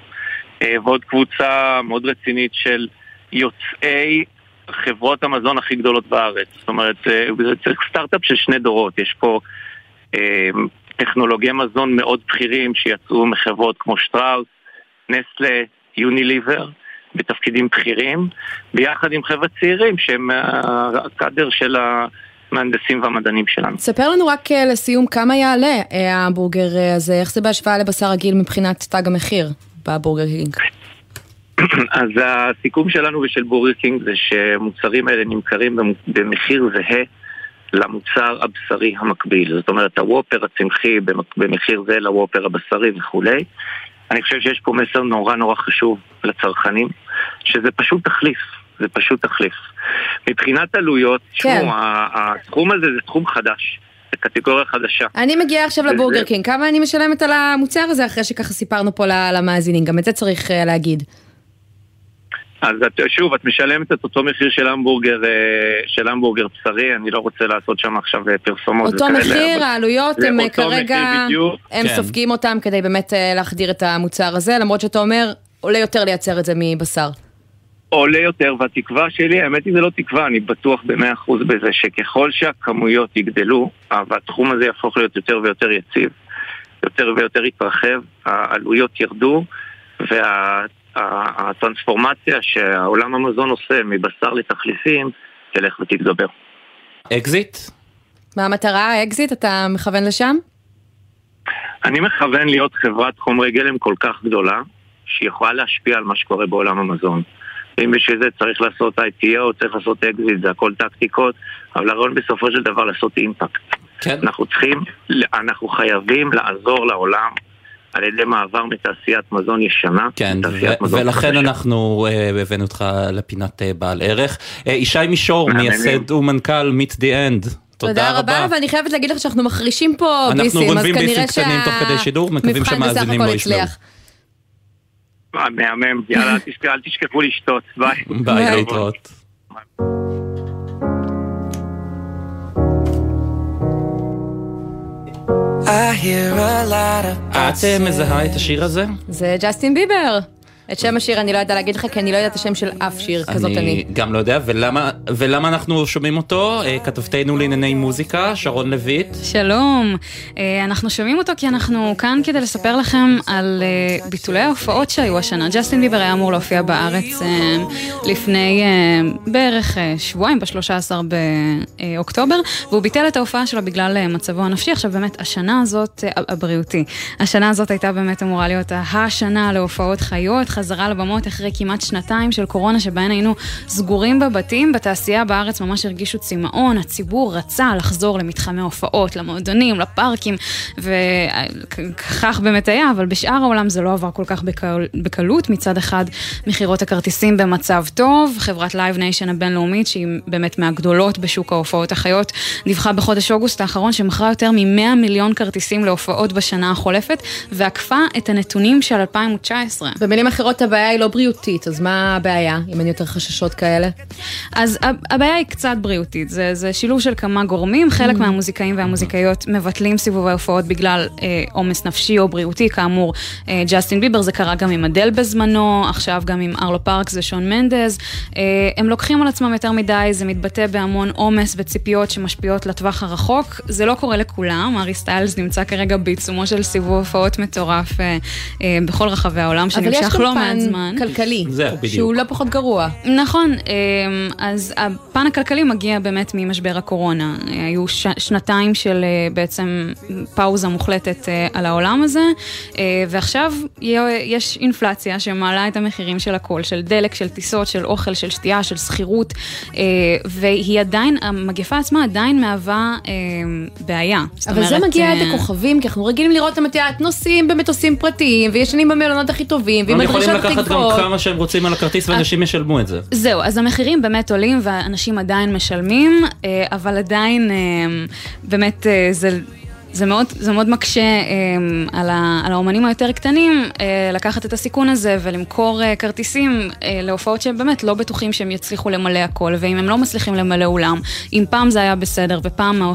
אה, ועוד קבוצה מאוד רצינית של יוצאי חברות המזון הכי גדולות בארץ. זאת אומרת, אה, זה צריך סטארט-אפ של שני דורות. יש פה אה, טכנולוגי מזון מאוד בכירים שיצאו מחברות כמו שטראוס, נסטלה, יוניליבר, בתפקידים בכירים, ביחד עם חבר'ה צעירים שהם הקאדר של המהנדסים והמדענים שלנו. ספר לנו רק אה, לסיום כמה יעלה אה, ההמבורגר אה, הזה, איך זה בהשוואה לבשר רגיל מבחינת תג המחיר בבורגר קינג. אז הסיכום שלנו ושל בורגר קינג זה שמוצרים האלה נמכרים במ- במחיר זהה למוצר הבשרי המקביל. זאת אומרת, הוופר הצמחי במחיר זהה לוופר הבשרי וכולי. אני חושב שיש פה מסר נורא נורא חשוב לצרכנים, שזה פשוט תחליף. זה פשוט תחליף. מבחינת עלויות, כן. תשמעו, התחום הזה זה תחום חדש, זה קטגוריה חדשה. אני מגיעה עכשיו וזה- לבורגר קינג, כמה אני משלמת על המוצר הזה אחרי שככה סיפרנו פה למאזינים, גם את זה צריך אה, להגיד. אז את, שוב, את משלמת את אותו מחיר של המבורגר, אה, של המבורגר בשרי, אני לא רוצה לעשות שם עכשיו אה, פרסומות. אותו וכאלה, מחיר, אבל העלויות הם אה, כרגע. הם כן. סופגים אותם כדי באמת להחדיר את המוצר הזה, למרות שאתה אומר, עולה יותר לייצר את זה מבשר. עולה יותר, והתקווה שלי, האמת היא זה לא תקווה, אני בטוח במאה אחוז בזה, שככל שהכמויות יגדלו, והתחום הזה יהפוך להיות יותר ויותר יציב, יותר ויותר יתרחב, העלויות ירדו, והטרנספורמציה וה, שהעולם המזון עושה מבשר לתחליפים תלך ותתגבר. אקזיט? מה המטרה, אקזיט? אתה מכוון לשם? אני מכוון להיות חברת חומרי גלם כל כך גדולה, שיכולה להשפיע על מה שקורה בעולם המזון. אם בשביל זה צריך לעשות IPO, צריך לעשות אקזיט, זה הכל טקטיקות, אבל הרעיון בסופו של דבר לעשות אימפקט. כן. אנחנו צריכים, אנחנו חייבים לעזור לעולם על ידי מעבר מתעשיית מזון ישנה. כן, ולכן חדשה. אנחנו uh, הבאנו אותך לפינת uh, בעל ערך. Uh, ישי מישור, מייסד ומנכ"ל Meet the End. תודה רבה. רבה, ואני חייבת להגיד לך שאנחנו מחרישים פה ביסים, אז כנראה שה... אנחנו גונבים ביסים קטנים תוך כדי שידור, מקווים שהמאזינים לא ישמעו. מהמם, יאללה, אל תשכחו לשתות, ביי. ביי, להתראות. את אה, מזהה את השיר הזה? זה ג'סטין ביבר. את שם השיר אני לא יודעת להגיד לך, כי אני לא יודעת את השם של אף שיר, כזאת אני. אני גם לא יודע, ולמה, ולמה אנחנו שומעים אותו? אה, כתבתנו לענייני מוזיקה, שרון לויט. שלום. אה, אנחנו שומעים אותו כי אנחנו כאן כדי לספר לכם על אה, ביטולי ההופעות שהיו השנה. ג'סטין ביבר היה אמור להופיע בארץ לפני בערך שבועיים, ב-13 באוקטובר, והוא ביטל את ההופעה שלו בגלל מצבו הנפשי. עכשיו באמת, השנה הזאת, הבריאותי, השנה הזאת הייתה באמת אמורה להיות השנה להופעות חיות. חזרה לבמות אחרי כמעט שנתיים של קורונה שבהן היינו סגורים בבתים. בתעשייה בארץ ממש הרגישו צמאון, הציבור רצה לחזור למתחמי הופעות, למועדונים, לפארקים, וכך באמת היה, אבל בשאר העולם זה לא עבר כל כך בקל... בקלות. מצד אחד, מכירות הכרטיסים במצב טוב, חברת לייב ניישן הבינלאומית, שהיא באמת מהגדולות בשוק ההופעות החיות, דיווחה בחודש אוגוסט האחרון שמכרה יותר מ-100 מיליון כרטיסים להופעות בשנה החולפת, ועקפה את הנתונים של 2019. במילים אחרות... אחרות הבעיה היא לא בריאותית, אז מה הבעיה, אם אין יותר חששות כאלה? אז הבעיה היא קצת בריאותית, זה, זה שילוב של כמה גורמים, חלק mm. מהמוזיקאים והמוזיקאיות מבטלים סיבובי הופעות בגלל אה, עומס אה, נפשי או בריאותי, כאמור, אה, ג'סטין ביבר, זה קרה גם עם אדל בזמנו, עכשיו גם עם ארלו פארקס ושון מנדז. אה, הם לוקחים על עצמם יותר מדי, זה מתבטא בהמון עומס וציפיות שמשפיעות לטווח הרחוק, זה לא קורה לכולם, ארי סטיילס נמצא כרגע בעיצומו של סיבוב הופעות מטורף אה, אה, בכל רחבי העולם, שנמשך לא מעט זמן. פן כלכלי, זהו, בדיוק. שהוא לא פחות גרוע. נכון, אמ, אז הפן הכלכלי מגיע באמת ממשבר הקורונה. היו ש- שנתיים של אה, בעצם פאוזה מוחלטת אה, על העולם הזה, אה, ועכשיו יש אינפלציה שמעלה את המחירים של הכל, של דלק, של טיסות, של אוכל, של שתייה, של שכירות, והיא עדיין, המגפה עצמה עדיין מהווה בעיה. אבל אומרת, זה מגיע עד הכוכבים, כי אנחנו רגילים לראות את יודעת, נוסעים במטוסים פרטיים, וישנים במלונות הכי טובים, ועם. יכולים לקחת גם כמה שהם רוצים על הכרטיס ואנשים ישלמו את זה. זהו, אז המחירים באמת עולים ואנשים עדיין משלמים, אה, אבל עדיין אה, באמת אה, זה... זה מאוד, זה מאוד מקשה אה, על, ה, על האומנים היותר קטנים אה, לקחת את הסיכון הזה ולמכור אה, כרטיסים אה, להופעות שהם באמת לא בטוחים שהם יצליחו למלא הכל, ואם הם לא מצליחים למלא אולם, אם פעם זה היה בסדר ופעם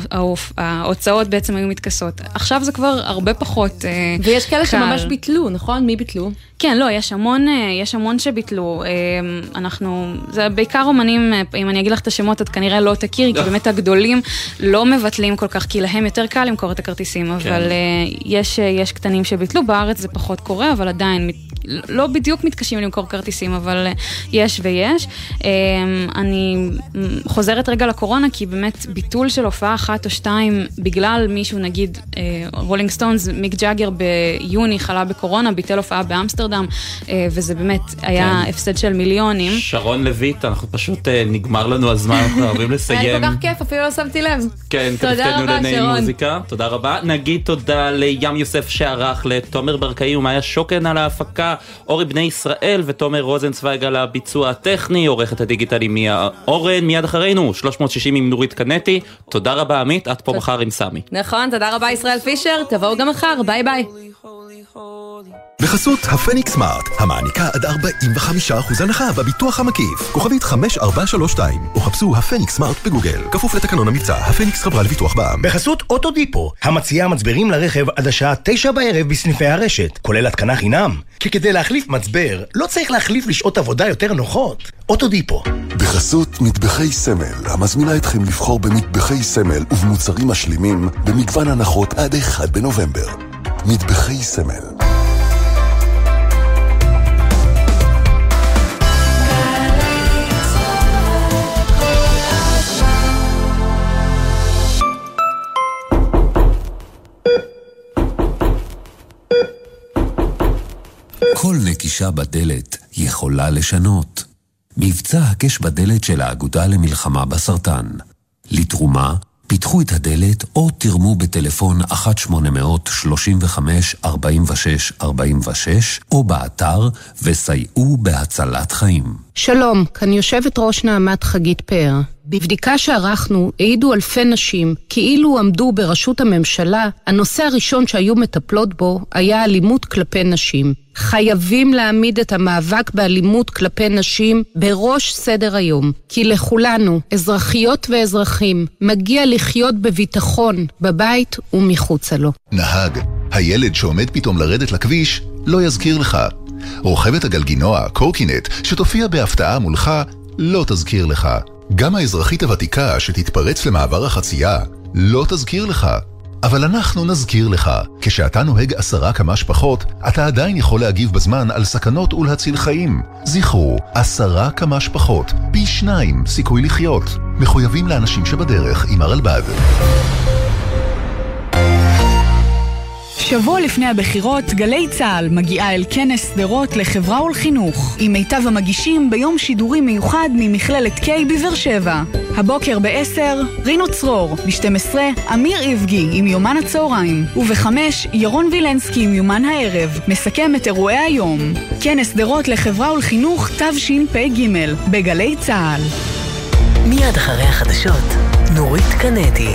ההוצאות בעצם היו מתכסות, עכשיו זה כבר הרבה פחות אה, ויש כאלה קל. שממש ביטלו, נכון? מי ביטלו? כן, לא, יש המון, אה, יש המון שביטלו. אה, אנחנו, זה בעיקר אומנים, אה, אם אני אגיד לך את השמות, את כנראה לא תכירי, כי באמת הגדולים לא מבטלים כל כך, כי להם יותר קל למכור את הכרטיסים, כן. אבל יש, יש קטנים שביטלו, בארץ זה פחות קורה, אבל עדיין לא בדיוק מתקשים למכור כרטיסים, אבל יש ויש. אני חוזרת רגע לקורונה, כי באמת ביטול של הופעה אחת או שתיים, בגלל מישהו, נגיד רולינג סטונס, מיק ג'אגר ביוני חלה בקורונה, ביטל הופעה באמסטר. אמסטרדם, אה, וזה באמת היה כן. הפסד של מיליונים. שרון לויט, אנחנו פשוט, אה, נגמר לנו הזמן, אנחנו אוהבים לסיים. היה כל כך כיף, אפילו לא שמתי לב. כן, כתבתנו לענייני מוזיקה, תודה רבה. נגיד תודה לים יוסף שערך, לתומר ברקאי ומאיה שוקן על ההפקה, אורי בני ישראל ותומר רוזנצוויג על הביצוע הטכני, עורכת הדיגיטלי מיה אורן, מיד אחרינו, 360 עם נורית קנטי. תודה רבה עמית, את פה מחר עם סמי. נכון, תודה רבה ישראל פישר, תבואו גם מחר, ביי ביי. בחסות הפניקס סמארט, המעניקה עד 45% הנחה בביטוח המקיף. כוכבית 5432, או חפשו הפניקס סמארט בגוגל. כפוף לתקנון המבצע, הפניקס חברה לביטוח בע"מ. בחסות אוטודיפו, המציעה מצברים לרכב עד השעה 9 בערב בסניפי הרשת, כולל התקנה חינם. כי כדי להחליף מצבר, לא צריך להחליף לשעות עבודה יותר נוחות. אוטודיפו. בחסות מטבחי סמל, המזמינה אתכם לבחור במטבחי סמל ובמוצרים משלימים במגוון הנחות עד 1 בנובמבר. מטבחי סמל. כל נקישה בדלת יכולה לשנות. מבצע הקש בדלת של האגודה למלחמה בסרטן. לתרומה, פיתחו את הדלת או תרמו בטלפון 1-800-35-46-46 או באתר וסייעו בהצלת חיים. שלום, כאן יושבת ראש נעמת חגית פאר. בבדיקה שערכנו העידו אלפי נשים כאילו עמדו בראשות הממשלה, הנושא הראשון שהיו מטפלות בו היה אלימות כלפי נשים. חייבים להעמיד את המאבק באלימות כלפי נשים בראש סדר היום, כי לכולנו, אזרחיות ואזרחים, מגיע לחיות בביטחון בבית ומחוצה לו. נהג, הילד שעומד פתאום לרדת לכביש, לא יזכיר לך. רוכבת הגלגינוע, קורקינט, שתופיע בהפתעה מולך, לא תזכיר לך. גם האזרחית הוותיקה שתתפרץ למעבר החצייה, לא תזכיר לך. אבל אנחנו נזכיר לך, כשאתה נוהג עשרה קמ"ש פחות, אתה עדיין יכול להגיב בזמן על סכנות ולהציל חיים. זכרו, עשרה קמ"ש פחות, פי שניים סיכוי לחיות. מחויבים לאנשים שבדרך עם הרלב"ד. שבוע לפני הבחירות, גלי צה"ל מגיעה אל כנס שדרות לחברה ולחינוך, עם מיטב המגישים ביום שידורי מיוחד ממכללת K בבאר שבע. הבוקר ב-10, רינו צרור, ב-12, אמיר איבגי עם יומן הצהריים, וב-5, ירון וילנסקי עם יומן הערב, מסכם את אירועי היום. כנס שדרות לחברה ולחינוך תשפ"ג, בגלי צה"ל. מיד אחרי החדשות, נורית קנדי.